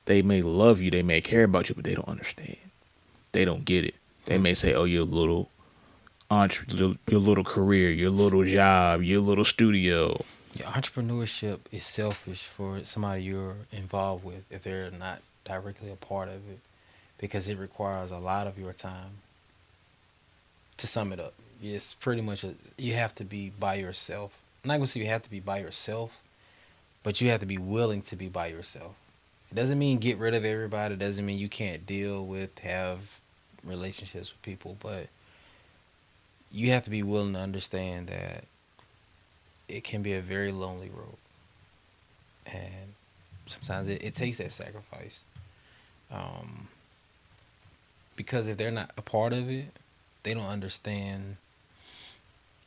They may love you, they may care about you, but they don't understand. They don't get it. They hmm. may say, "Oh, your little, entre- your little career, your little job, your little studio." Your entrepreneurship is selfish for somebody you're involved with if they're not directly a part of it because it requires a lot of your time. To sum it up, it's pretty much a, you have to be by yourself. I'm not gonna say you have to be by yourself, but you have to be willing to be by yourself. Doesn't mean get rid of everybody. Doesn't mean you can't deal with have relationships with people, but you have to be willing to understand that it can be a very lonely road. And sometimes it, it takes that sacrifice. Um, because if they're not a part of it, they don't understand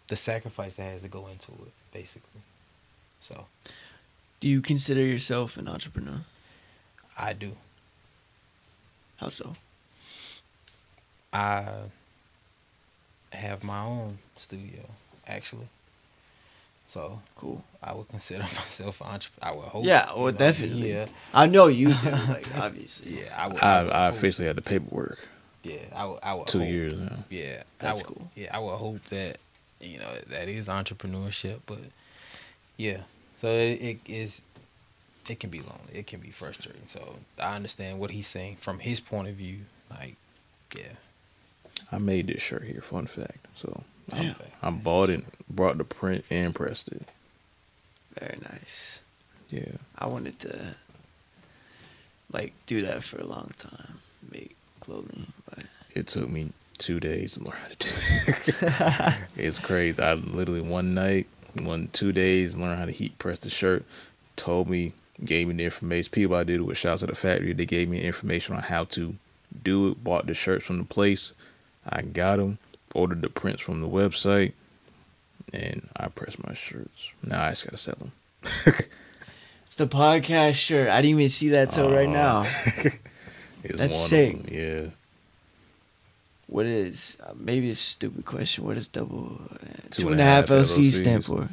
the sacrifice that has to go into it, basically. So Do you consider yourself an entrepreneur? I do. How so? I have my own studio, actually. So Cool. I would consider myself an entrepreneur. I would hope. Yeah, you well, know, definitely. Yeah, I know you do, like obviously. yeah. I would. I, would I officially had the paperwork. Yeah, I would. I would. Two hope- years now. Yeah, That's I would, cool. Yeah, I would hope that you know that is entrepreneurship, but yeah. So it, it is. It can be lonely. It can be frustrating. So I understand what he's saying from his point of view. Like, yeah, I made this shirt here. Fun fact. So I, Damn. I bought it, brought the print, and pressed it. Very nice. Yeah. I wanted to like do that for a long time. Make clothing, but It took me two days to learn how to do it. it's crazy. I literally one night, one two days, learned how to heat press the shirt. Told me, gave me the information. People I did it with shouts to the factory. They gave me information on how to do it. Bought the shirts from the place. I got them. Ordered the prints from the website, and I pressed my shirts. Now I just gotta sell them. it's the podcast shirt. I didn't even see that till right now. It's That's one sick. of them. Yeah. What is uh, maybe it's a stupid question? What does double uh, Two two and and a half half LC stand for?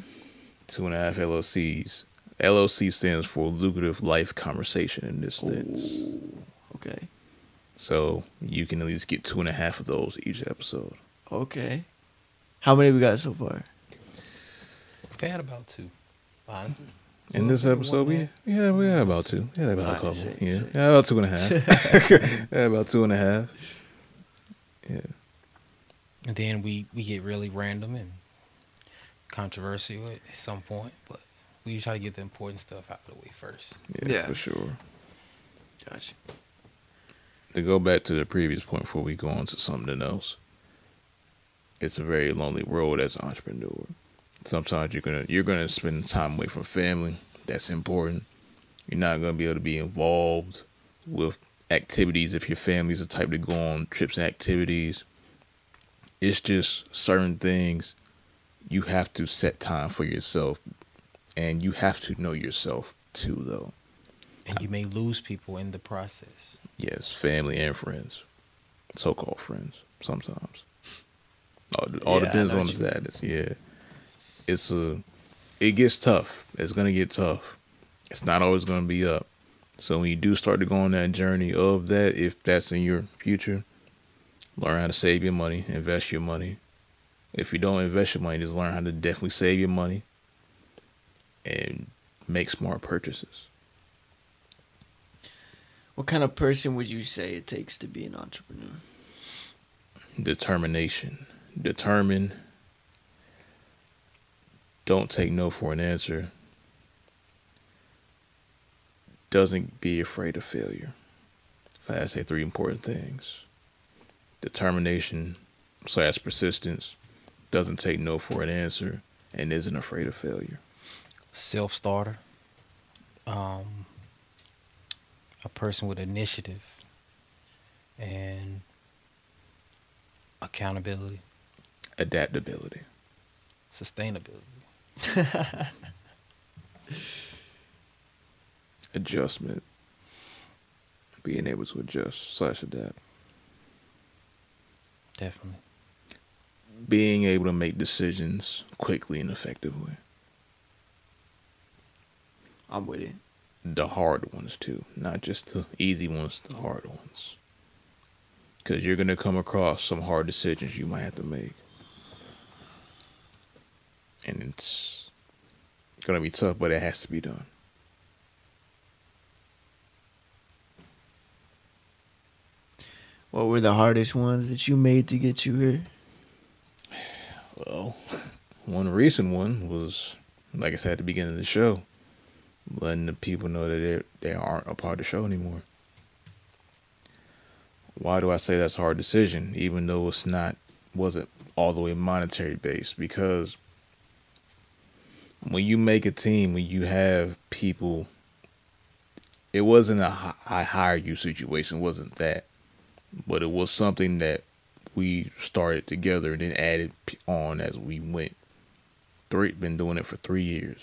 two and a half LLCs. LLC stands for lucrative life conversation in this sense. Ooh, okay, So you can at least get two and a half of those each episode. okay. How many we got so far? we've had about two. Honestly, In this episode, we yeah we had about two. Yeah, about a Alright, couple. sick, yeah, sick. yeah, about two and a half. yeah, about two and a half. Yeah, and then we we get really random and controversial at some point, but we try to get the important stuff out of the way first. yeah, Yeah. for sure. Gotcha. To go back to the previous point before we go on to something else, it's a very lonely road as an entrepreneur. Sometimes you're gonna you're gonna spend time away from family. That's important. You're not gonna be able to be involved with activities if your family's the type to go on trips and activities. It's just certain things you have to set time for yourself and you have to know yourself too though. And you may lose people in the process. Yes, family and friends. So called friends sometimes. All, all Yeah, depends on the status. Yeah. It's a it gets tough. It's gonna get tough. It's not always gonna be up. So when you do start to go on that journey of that, if that's in your future, learn how to save your money, invest your money. If you don't invest your money, just learn how to definitely save your money and make smart purchases. What kind of person would you say it takes to be an entrepreneur? determination. Determine. Don't take no for an answer. Doesn't be afraid of failure. If I had to say three important things determination slash persistence, doesn't take no for an answer, and isn't afraid of failure. Self starter. Um, a person with initiative and accountability, Adaptability. sustainability. Adjustment. Being able to adjust slash adapt. Definitely. Being able to make decisions quickly and effectively. I'm with it. the hard ones too, not just the easy ones, the hard ones. Because you're going to come across some hard decisions you might have to make. And it's going to be tough, but it has to be done. What were the hardest ones that you made to get you here? Well, one recent one was, like I said at the beginning of the show, letting the people know that they they aren't a part of the show anymore. Why do I say that's a hard decision, even though it's not wasn't all the way monetary based? Because when you make a team, when you have people, it wasn't a hi- hire you situation, wasn't that, but it was something that we started together and then added on as we went. Three been doing it for three years.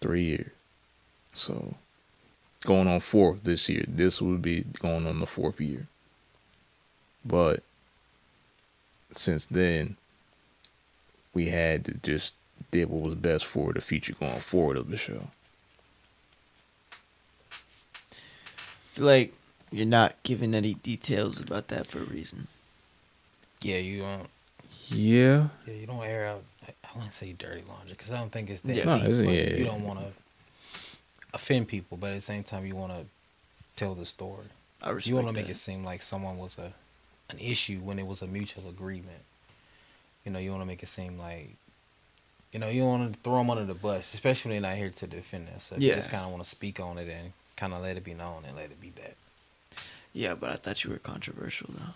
Three years. So going on fourth this year. This would be going on the fourth year. But since then we had to just did what was best for the future going forward of the show. I feel like you're not giving any details about that for a reason. Yeah, you don't. Yeah. Yeah, you don't air out. I I wouldn't say dirty laundry because I don't think it's that Yeah. No, deep. it's- but yeah, you yeah. don't want to offend people, but at the same time, you want to tell the story. I respect you want to make it seem like someone was a an issue when it was a mutual agreement. You know, you want to make it seem like, you know, you want to throw them under the bus, especially when they're not here to defend themselves. You Yeah. just kind of want to speak on it and kind of let it be known and let it be that. Yeah, but I thought you were controversial though.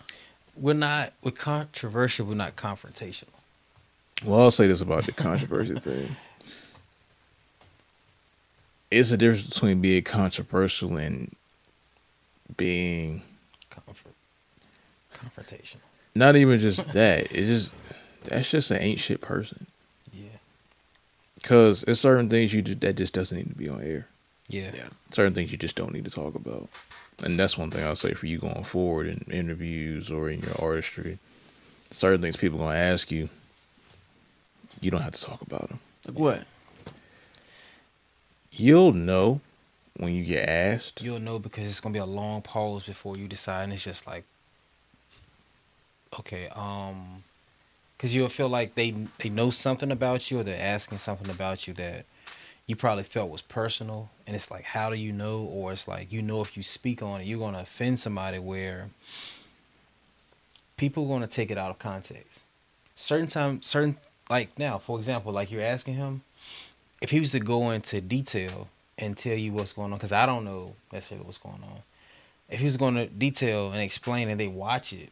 We're not, we're controversial, we're not confrontational. Well, I'll say this about the controversy thing. It's a difference between being controversial and being Comfort, confrontational. not even just that. It's just that's just an ain't shit person. Yeah. Cause there's certain things you just, that just doesn't need to be on air. Yeah. Yeah. Certain things you just don't need to talk about. And that's one thing I'll say for you going forward in interviews or in your artistry. Certain things people gonna ask you, you don't have to talk about them. Like what? You'll know when you get asked. You'll know because it's gonna be a long pause before you decide, and it's just like, okay, um, because you'll feel like they they know something about you, or they're asking something about you that you probably felt was personal, and it's like, how do you know? Or it's like you know if you speak on it, you're gonna offend somebody where people are gonna take it out of context. Certain time, certain like now, for example, like you're asking him, if he was to go into detail and tell you what's going on, because I don't know necessarily what's going on. If he was going to detail and explain and they watch it,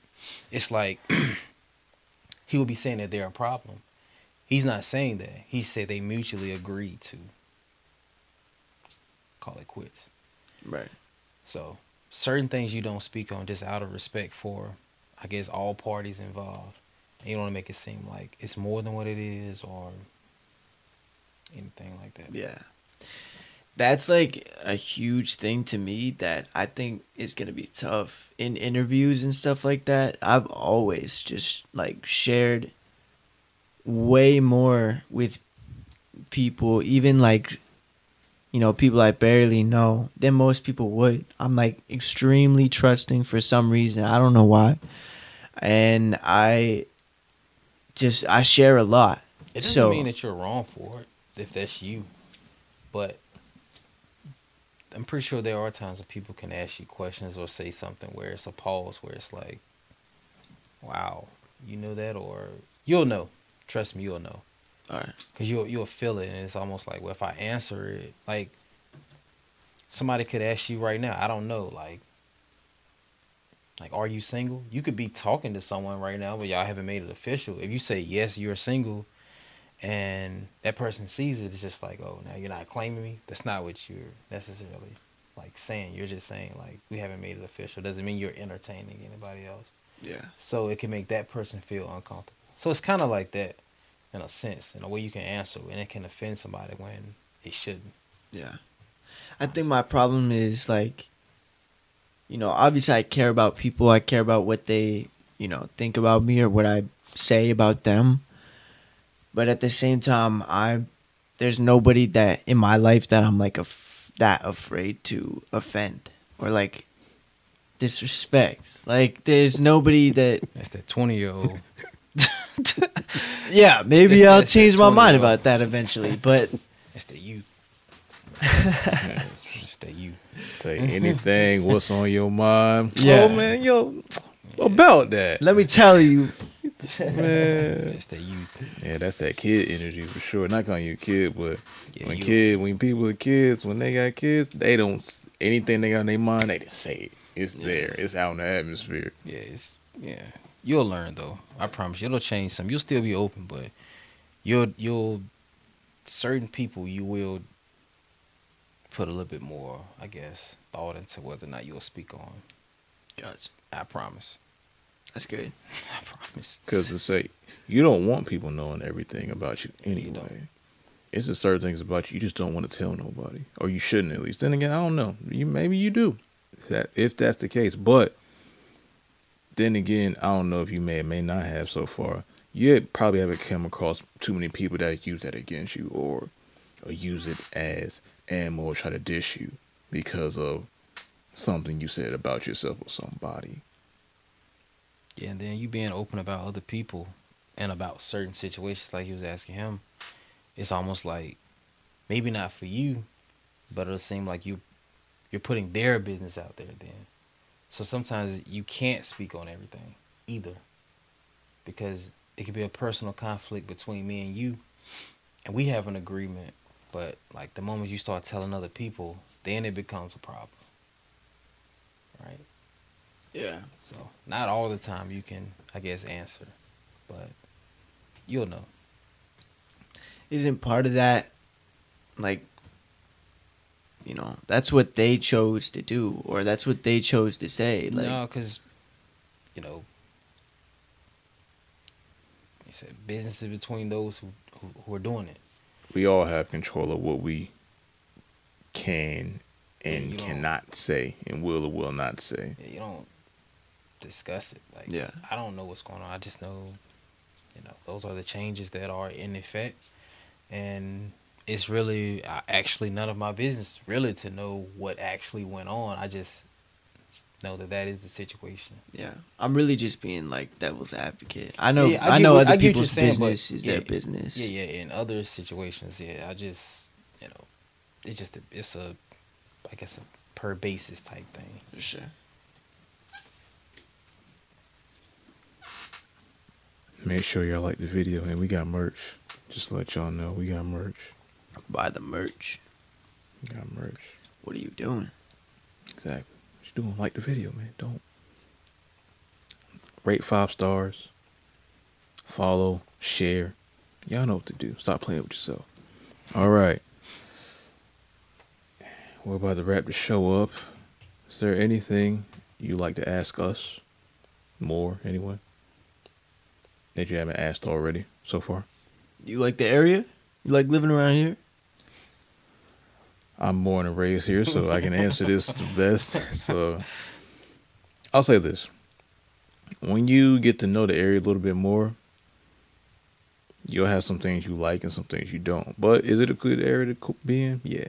it's like he would be saying that they're a problem. He's not saying that. He said they mutually agreed to call it quits. Right. So certain things you don't speak on just out of respect for, I guess, all parties involved. And you don't want to make it seem like it's more than what it is or anything like that. Yeah. That's like a huge thing to me that I think is going to be tough in interviews and stuff like that. I've always just like shared way more with people, even like, you know, people I barely know than most people would. I'm like extremely trusting for some reason. I don't know why. And I just, I share a lot. It doesn't So- mean that you're wrong for it if that's you, but I'm pretty sure there are times when people can ask you questions or say something where it's a pause, where it's like, "Wow, you know that," or you'll know. Trust me, you'll know, All right. cause you'll you'll feel it, and it's almost like, well, if I answer it, like somebody could ask you right now, I don't know, like. Like, are you single? You could be talking to someone right now, but y'all haven't made it official. If you say yes, you're single, and that person sees it, it's just like, oh, now you're not claiming me. That's not what you're necessarily like saying. You're just saying like we haven't made it official. Doesn't mean you're entertaining anybody else. Yeah. So it can make that person feel uncomfortable. So it's kind of like that, in a sense, in a way you can answer, and it can offend somebody when it shouldn't. Yeah. I think my problem is like, you know, obviously I care about people. I care about what they, you know, think about me or what I say about them. But at the same time, I there's nobody that in my life that I'm like af- that afraid to offend or like disrespect. Like there's nobody that That's that twenty year old. yeah, maybe That's- I'll that's that change my mind 20-year-old. about that eventually, but That's the you. That's the you. Say anything. What's on your mind? Yeah. Oh man, yo, about that, let me tell you, man. That's the you. Yeah, that's that kid energy for sure. Not calling you a kid, but Yeah, when you. kid, when people are kids, when they got kids, they don't anything they got in their mind, they just say it. It's Yeah. there. It's out in the atmosphere. Yeah, it's yeah. You'll learn though. I promise you, it'll change some. You'll still be open, but you'll you'll certain people you will put a little bit more, I guess, thought into whether or not you'll speak on. Gotcha. I promise. That's good. I promise. Because to say you don't want people knowing everything about you anyway. don't. It's just certain things about you you just don't want to tell nobody, or you shouldn't at least. Then again, I don't know. You maybe you do. If that if that's the case, but then again, I don't know if you may or may not have so far. You probably haven't come across too many people that use that against you, or or use it as ammo or try to dish you because of something you said about yourself or somebody. Yeah, and then you being open about other people and about certain situations, like he was asking him, it's almost like maybe not for you, but it'll seem like you you're putting their business out there then. So sometimes you can't speak on everything either. Because it could be a personal conflict between me and you and we have an agreement, but like the moment you start telling other people, then it becomes a problem. Right? Yeah. So not all the time you can, I guess, answer, but you'll know. Isn't part of that like you know, that's what they chose to do or that's what they chose to say. Like no, because you know, you said business is between those who, who who are doing it. We all have control of what we can Yeah, and you don't- cannot say and will or will not say. Yeah, you don't discuss it. Like, Yeah. I don't know what's going on. I just know, you know, those are the changes that are in effect, and it's really uh, actually none of my business really to know what actually went on. I just know that that is the situation. Yeah. I'm really just being like devil's advocate. I know Yeah, I, get know what- other I get what you're people's saying, business is yeah, their business. Yeah, yeah. In other situations, yeah, I just, you know, it's just a, it's a, I guess a per basis type thing. For sure. Make sure y'all like the video and we got merch. Just to let y'all know we got merch. Buy the merch. We got merch. What are you doing? Exactly. Doing? Like the video, man. Don't rate five stars. Follow, share, Y'all know what to do. Stop playing with yourself. All right. We're about to wrap the show up. Is there anything you'd like to ask us more, anyway, that you haven't asked already so far? You like the area? You like living around here? I'm born and raised here, so I can answer this the best. So I'll say this. When you get to know the area a little bit more, you'll have some things you like and some things you don't. But is it a good area to be in? Yeah.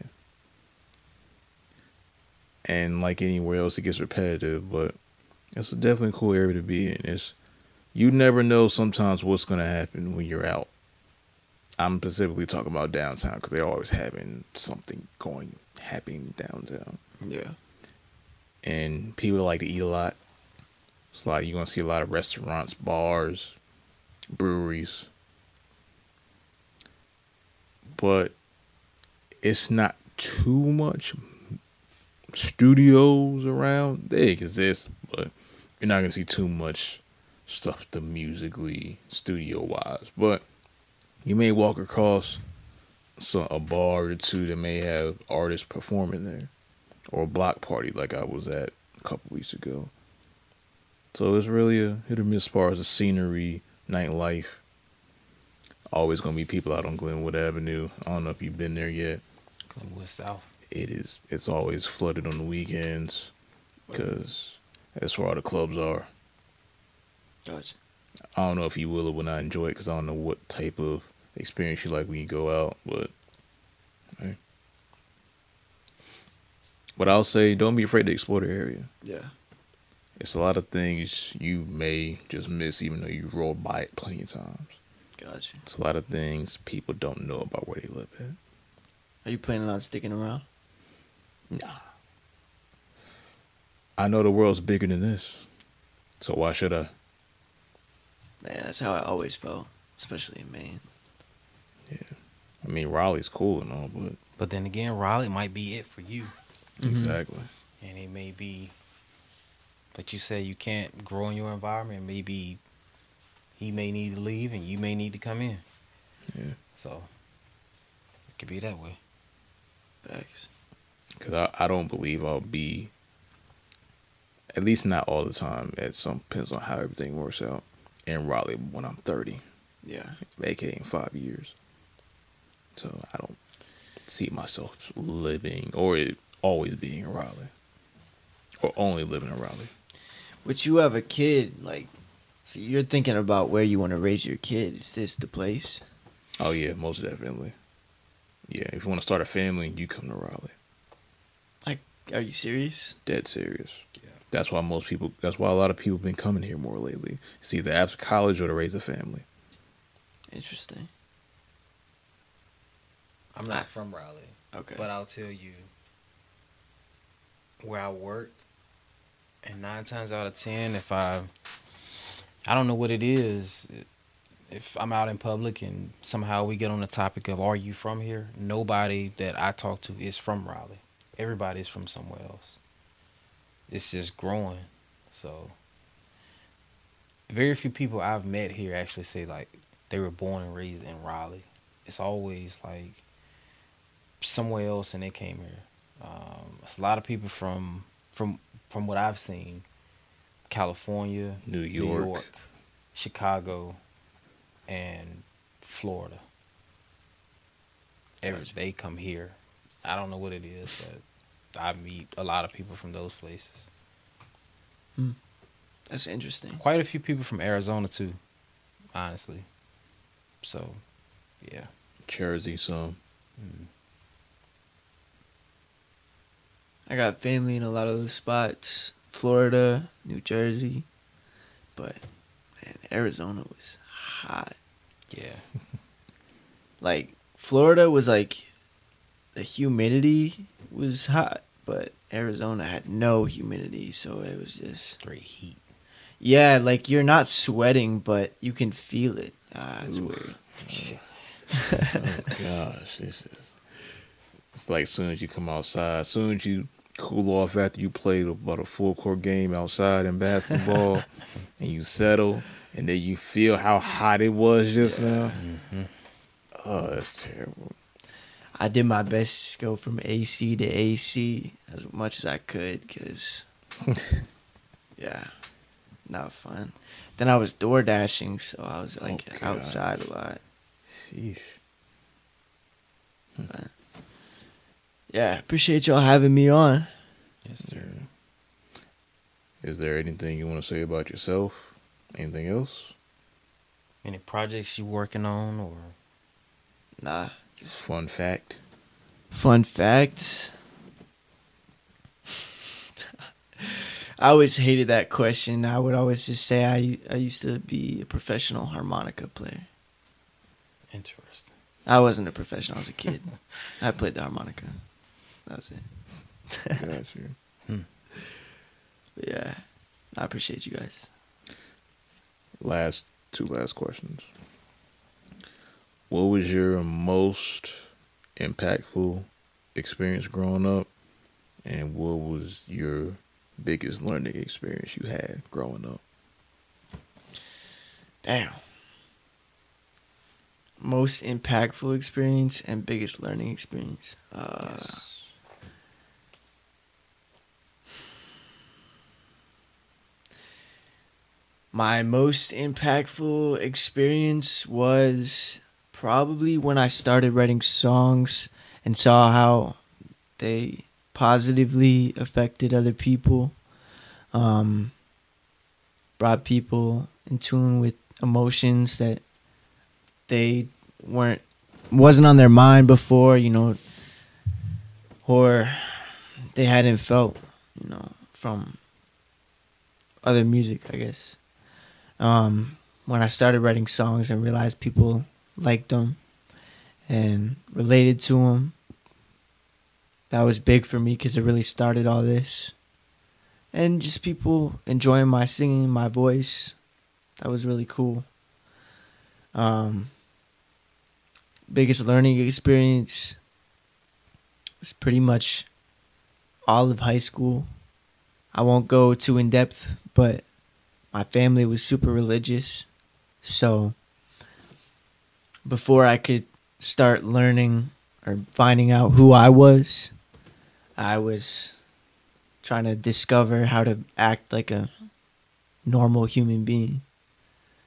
And like anywhere else, it gets repetitive, but it's a definitely a cool area to be in. It's you never know sometimes what's gonna happen when you're out. I'm specifically talking about downtown because they're always having something going happening downtown, Yeah. and people like to eat a lot. It's like you're gonna see a lot of restaurants, bars, breweries, but it's not too much studios around. They exist, but you're not gonna see too much stuff the musically studio wise. But you may walk across some a bar or two that may have artists performing there, or a block party like I was at a couple weeks ago. So it's really a hit or miss as far as the scenery, nightlife. Always gonna be people out on Glenwood Avenue. I don't know if you've been there yet. Glenwood South. It is. It's always flooded on the weekends, because that's where all the clubs are. Gotcha. I don't know if you will or will not enjoy it because I don't know what type of experience you like when you go out, but. But I'll say don't be afraid to explore the area. Yeah. It's a lot of things you may just miss even though you roll by it plenty of times. Gotcha. It's a lot of things people don't know about where they live at. Are you planning on sticking around? Nah. I know the world's bigger than this. So why should I? Man, that's how I always felt, especially in Maine. I mean Raleigh's cool and all, but But then again, Raleigh might be it for you, mm-hmm. exactly. and it may be. But you say you can't grow in your environment. Maybe he may need to leave, and you may need to come in. Yeah. So it could be that way. Facts. Because I, I don't believe I'll be, at least not all the time, It some, depends on how everything works out, in Raleigh when I'm 30, Yeah. aka in five years. So I don't see myself living or it always being in Raleigh. Or only living in Raleigh. But you have a kid, like, so you're thinking about where you want to raise your kid. Is this the place? Oh, yeah, most definitely. Yeah, if you want to start a family, you come to Raleigh. Like, are you serious? Dead serious. Yeah. That's why most people, that's why a lot of people have been coming here more lately. It's either after college or to raise a family. Interesting. I'm not from Raleigh, Okay. but I'll tell you where I work, and nine times out of ten, if I, I don't know what it is. If I'm out in public and somehow we get on the topic of "Are you from here?" Nobody that I talk to is from Raleigh. Everybody's from somewhere else. It's just growing, so very few people I've met here actually say like they were born and raised in Raleigh. It's always like somewhere else and they came here. Um, it's a lot of people from from from what I've seen, California, New New York. York, Chicago, and Florida. Every Gotcha. they come here. I don't know what it is, but I meet a lot of people from those places. That's interesting. Quite a few people from Arizona too, honestly. So, yeah. Jersey, so Mm. I got family in a lot of those spots. Florida, New Jersey. But man, Arizona was hot. Yeah. Like Florida was like the humidity was hot, but Arizona had no humidity, so it was just Straight heat. yeah, like you're not sweating, but you can feel it. Ah, it's weird. oh gosh, it's just it's like as soon as you come outside, as soon as you cool off after you played about a full court game outside in basketball, and you settle, and then you feel how hot it was just now. Mm-hmm. Oh, that's terrible. I did my best to go from AC to AC as much as I could because, yeah, not fun. Then I was door dashing, so I was like Oh, outside a lot. Sheesh. But, yeah, appreciate y'all having me on. Yes, sir. Is there anything you want to say about yourself? Anything else? Any projects you working on or Nah. Fun fact. Fun fact. I always hated that question. I would always just say I I used to be a professional harmonica player. interesting? I wasn't a professional. I was a kid. I played the harmonica. That was it. Got you. But yeah, I appreciate you guys. Last two last questions. What was your most impactful experience growing up, and what was your biggest learning experience you had growing up? Damn. Most impactful experience and biggest learning experience. Uh, My most impactful experience was probably when I started writing songs and saw how they positively affected other people. Um, brought people in tune with emotions that they weren't wasn't on their mind before, you know, or they hadn't felt, you know, from other music, I guess. Um, when I started writing songs and realized people liked them and related to them, that was big for me because it really started all this. And just people enjoying my singing, my voice, that was really cool. Um, biggest learning experience was pretty much all of high school. I won't go too in depth, but my family was super religious. So before I could start learning or finding out who I was, I was trying to discover how to act like a normal human being.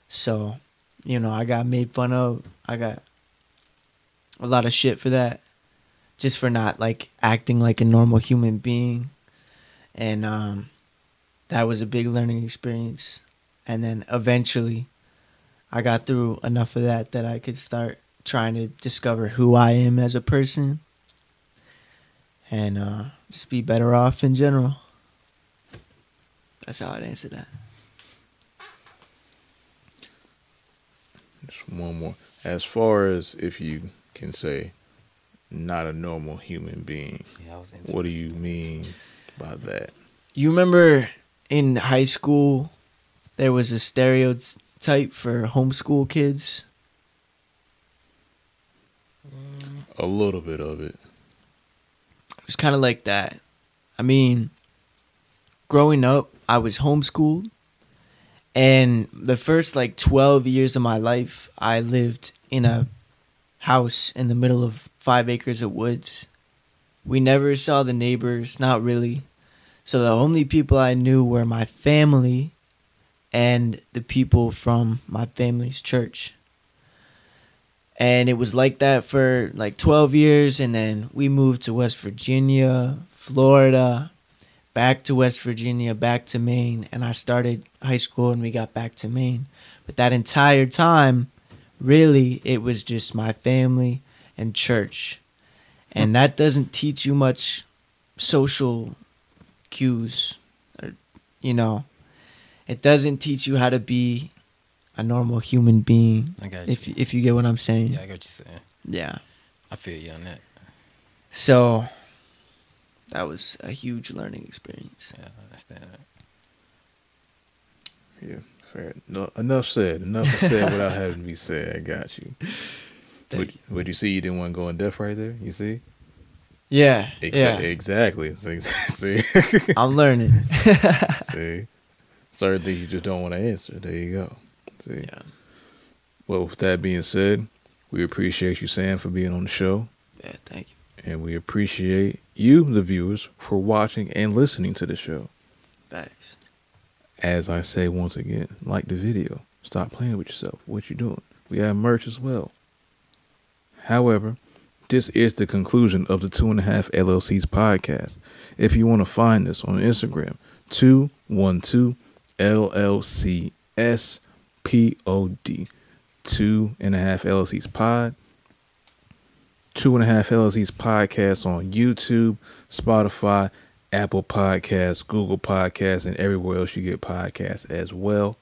So, you know, I got made fun of. I got a lot of shit for that. Just for not like acting like a normal human being. And um that was a big learning experience. And then eventually I got through enough of that that I could start trying to discover who I am as a person and uh, just be better off in general. That's how I'd answer that. Just one more. As far as if you can say, not a normal human being, Yeah, I was what do you mean by that? You remember in high school there was a stereotype for homeschool kids? A little bit of it. It was kind of like that. I mean, growing up, I was homeschooled. And the first like 12 years of my life, I lived in a house in the middle of five acres of woods. We never saw the neighbors, not really. So the only people I knew were my family and the people from my family's church. And it was like that for like 12 years. And then we moved to West Virginia, Florida, back to West Virginia, back to Maine. And I started high school and we got back to Maine. But that entire time, really, it was just my family and church. And hmm. that doesn't teach you much social cues or you know it doesn't teach you how to be a normal human being I got you. if you, if you get what i'm saying yeah, I got you're saying. yeah I feel you on that. so that was a huge learning experience Yeah, I understand that. Yeah, fair. No, enough said. Enough said without having to be said. I got you. Thank Would, would you see you didn't want to go in depth right there? You see? Yeah Exa- yeah Exactly. See? See? i'm learning see? Certain things you just don't want to answer. There you go. See? yeah Well, with that being said, We appreciate you, Sam, for being on the show. Yeah, thank you. And we appreciate you, the viewers, for watching and listening to the show. Thanks. As I say once again, like the video. Stop playing with yourself. What you doing? We have merch as well. However, this is the conclusion of the Two and a Half LLC's podcast. If you want to find us on Instagram, 212 LLCS P-O-D. Two and a half LLC's pod. Two and a half LLC's podcast on YouTube, Spotify, Apple Podcasts, Google Podcasts, and everywhere else you get podcasts as well.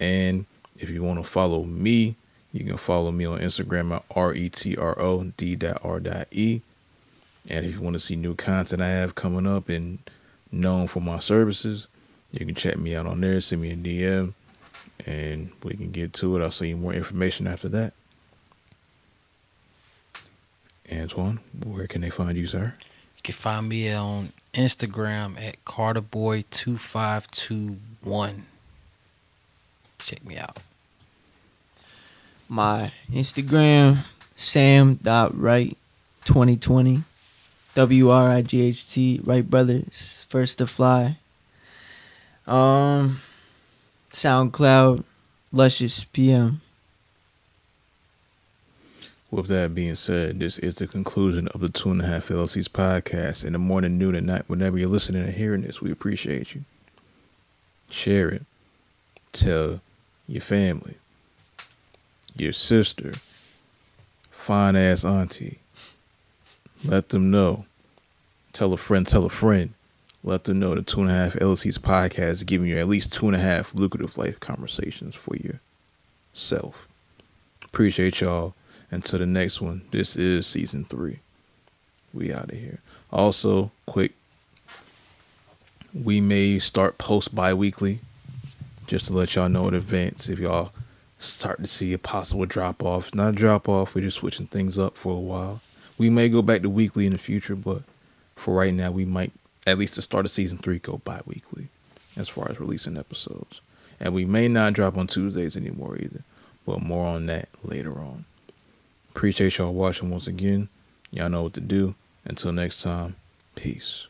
And if you want to follow me, you can follow me on Instagram at R-E-T-R-O-D.R.E. And if you want to see new content I have coming up and known for my services, you can check me out on there, send me a DM, and we can get to it. I'll send you more information after that. Antoine, where can they find you, sir? You can find me on Instagram at Carterboy2521. Check me out. My Instagram, sam.wright2020. W R I G H T, Wright Brothers, first to fly. Um, SoundCloud, Luscious PM. With that being said, this is the conclusion of the Two and a Half LLC's podcast. In the morning, noon, and night, whenever you're listening and hearing this, we appreciate you. Share it. Tell your family, your sister, fine ass auntie. Let them know. Tell a friend, tell a friend. Let them know the Two and a Half LLC's podcast is giving you at least two and a half lucrative life conversations for yourself. Appreciate y'all. Until the next one, this is season three. We out of here. Also, quick, we may start post bi weekly just to let y'all know in advance if y'all start to see a possible drop off. Not a drop off, we're just switching things up for a while. We may go back to weekly in the future, but for right now, we might, at least to start of season three, go bi weekly as far as releasing episodes. And we may not drop on Tuesdays anymore either, but more on that later on. Appreciate y'all watching once again. Y'all know what to do. Until next time, peace.